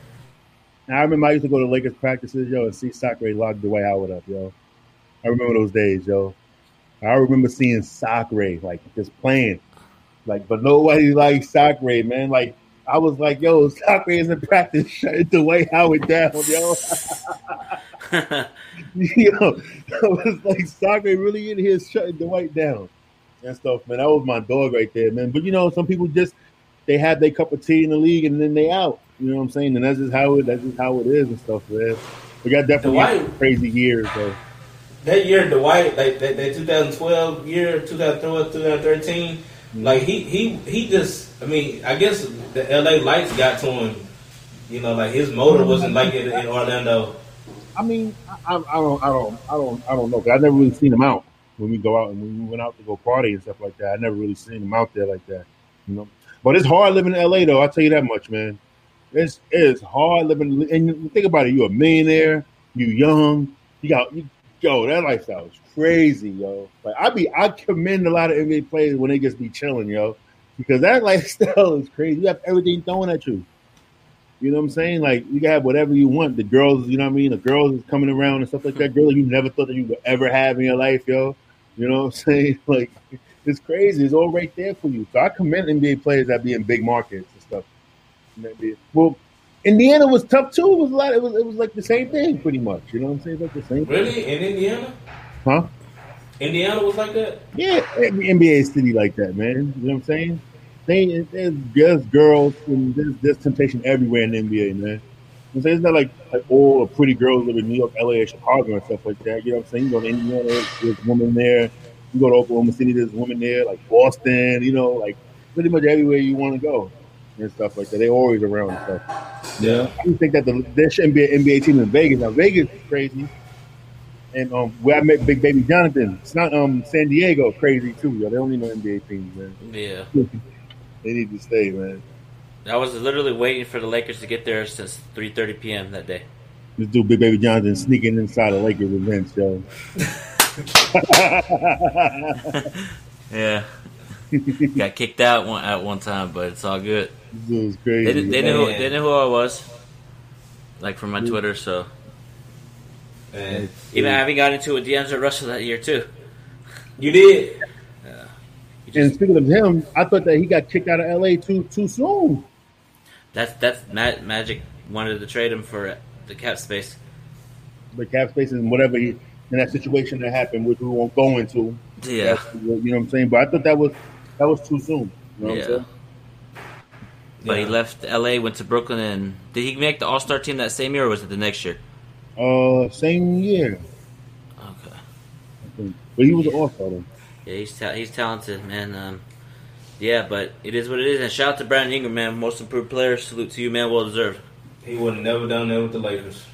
And I remember I used to go to Lakers practices, yo, and see Sacre lock Dwight Howard up, yo. I remember those days, yo. I remember seeing Sacre like just playing, like, but nobody likes Sacre, man. Like, I was like, yo, Sacre is in practice shutting Dwight Howard down, yo. yo, I was like, Sacre really in here shutting Dwight down and stuff, man. That was my dog right there, man. But you know, some people just they have their cup of tea in the league and then they out. You know what I'm saying? And that's just how it that's just how it is and stuff, man. We got definitely Dwight- crazy years though. That year, Dwight, like that, that 2012 year, 2012, 2013, mm-hmm. like he he he just. I mean, I guess the LA lights got to him. You know, like his motor mm-hmm. wasn't like it in Orlando. I mean, I, I, I don't, I don't, I don't, I don't know. 'cause I've never really seen him out when we go out and when we went out to go party and stuff like that. I never really seen him out there like that, you know. But it's hard living in LA, though. I'll tell you that much, man. It's it's hard living. And think about it, you're a millionaire, you young, you got you, yo. That lifestyle is crazy, yo. Like I be, I commend a lot of NBA players when they just be chilling, yo, because that lifestyle is crazy. You have everything thrown at you. You know what I'm saying? Like you can have whatever you want. The girls, you know what I mean? The girls is coming around and stuff like that. Girls you never thought that you would ever have in your life, yo. You know what I'm saying? Like it's crazy. It's all right there for you. So I commend NBA players that be in big markets and stuff. And that be- Well, Indiana was tough too. It was a lot. It was it was like the same thing, pretty much. You know what I'm saying? Like the same. thing. Really, in Indiana, Huh? Indiana was like that. Yeah, NBA city like that, man. You know what I'm saying? They, there's, there's girls and there's, there's temptation everywhere in the NBA, man. I'm? It's not like, like all the pretty girls live in New York, LA, or Chicago and stuff like that. You know what I'm saying? You go to Indiana, there's a woman there. You go to Oklahoma City, there's a woman there. Like Boston, you know, like pretty much everywhere you want to go and stuff like that. They're always around and stuff. Yeah. I just think that the, there shouldn't be an NBA team in Vegas. Now Vegas is crazy, and um, where I met Big Baby Jonathan, it's not um San Diego crazy too. Yo, they don't need no NBA teams, man. Yeah. They need to stay, man. I was literally waiting for the Lakers to get there since 3:30 p.m. that day. This dude, Big Baby Johnson, sneaking inside the Lakers events, yo. Yeah. Got kicked out one, at one time, but it's all good. This dude's crazy. They, they knew who, they knew who I was, like from my Twitter. So And even having got into it with D'Angelo Russell that year too. you did. And speaking of him, I thought that he got kicked out of LA too too soon. that's that's Ma- Magic wanted to trade him for the cap space. The cap space and whatever he in that situation that happened, which we won't go into. Yeah. You know what I'm saying? But I thought that was that was too soon. You know what Yeah. I'm saying? But he left LA, went to Brooklyn, and did he make the All Star team that same year, or was it the next year? Uh, same year. Okay. But he was an all-star though. Yeah, he's ta- he's talented, man. Um, yeah, but it is what it is. And shout out to Brandon Ingram, man, most improved player. Salute to you, man. Well deserved. He would have never done that with the Lakers.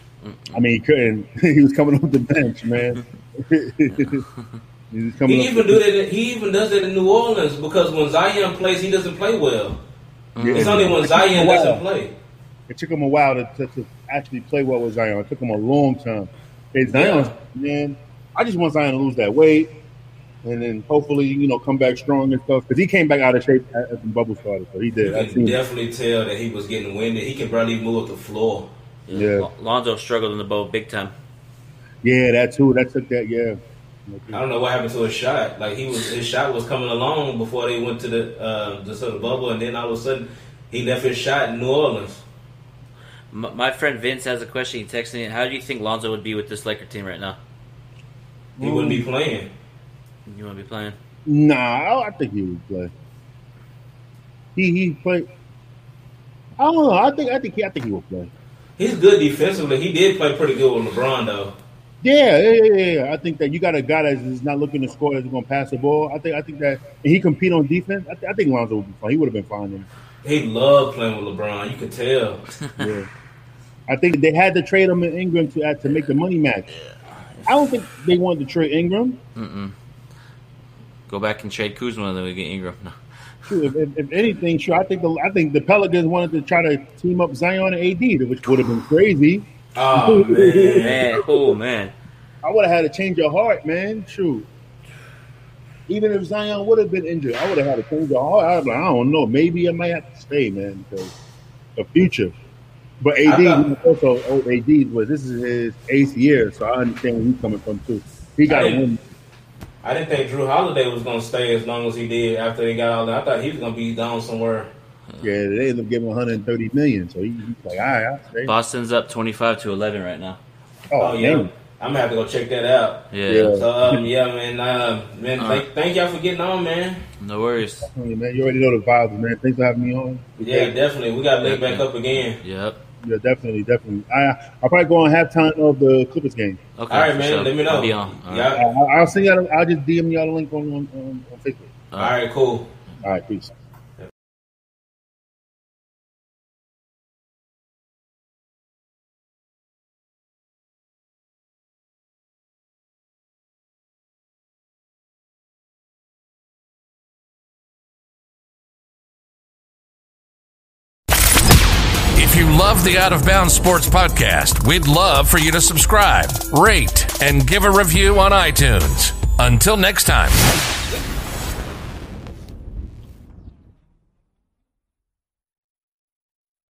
I mean, he couldn't. he was coming off the bench, man. he. He even the do that. He even does that in New Orleans because when Zion plays, he doesn't play well. Yeah. It's only when Zion doesn't play. It took him a while to, to, to actually play well with Zion. It took him a long time. Hey, Zion, man, I just want Zion to lose that weight, and then hopefully, you know, come back strong and stuff. Because he came back out of shape as the bubble started. So he You did. I can seen. definitely tell that he was getting winded. He can barely move up the floor. Yeah. Lon- Lonzo struggled in the bowl big time. Yeah, that too. That took that. Yeah. I don't know what happened to his shot. Like he was, his shot was coming along before they went to the uh, the sort of bubble, and then all of a sudden he left his shot in New Orleans. M- my friend Vince has a question. He texted me. How do you think Lonzo would be with this Laker team right now? He wouldn't be playing. You want to be playing? Nah, I, I think he would play. He he played. I don't know. I think I think he I think he will play. He's good defensively. He did play pretty good with LeBron though. Yeah, yeah, yeah, yeah. I think that you got a guy that is not looking to score, that's going to pass the ball. I think, I think that and he compete on defense. I, th- I think Lonzo would be fine. He would have been fine. Then. He loved playing with LeBron. You could tell. Yeah. I think they had to trade him in Ingram to uh, to make the money match. I don't think they wanted to trade Ingram. Mm-mm. Go back and trade Kuzma, and then we get Ingram. No. True. If, if, if anything, sure. I think the I think the Pelicans wanted to try to team up Zion and AD, which would have been crazy. Oh man. Man, oh man. I would have had to change your heart, man. True. Even if Zion would have been injured, I would have had to change your heart. I, like, I don't know. Maybe I might have to stay, man, because the future. But AD I thought- also oh, AD was this is his eighth year, so I understand where he's coming from too. He got to win. I didn't think Jrue Holiday was gonna stay as long as he did after they got all that. I thought he was gonna be down somewhere. Yeah, they ended up giving him 130 million, so he, he's like, all right, I'll stay. Boston's up 25 to 11 right now. Oh, yeah, damn. I'm gonna have to go check that out. Yeah. Yeah. So um, yeah, man, uh, man, All thank, thank y'all for getting on, man. No worries. Hey, man, you already know the vibes, man. Thanks for having me on. Yeah, definitely. We got to link back up again. Yep. Yeah, definitely, definitely. I I'll probably go on halftime of the Clippers game. Okay. All right, man. sure. Let me know. I'll be on. All Yeah. right. I'll, I'll send y'all. I'll just DM y'all the link on on, on, on Facebook. All right, cool. All right, peace. Love the Out of Bounds Sports Podcast, we'd love for you to subscribe, rate, and give a review on iTunes. Until next time.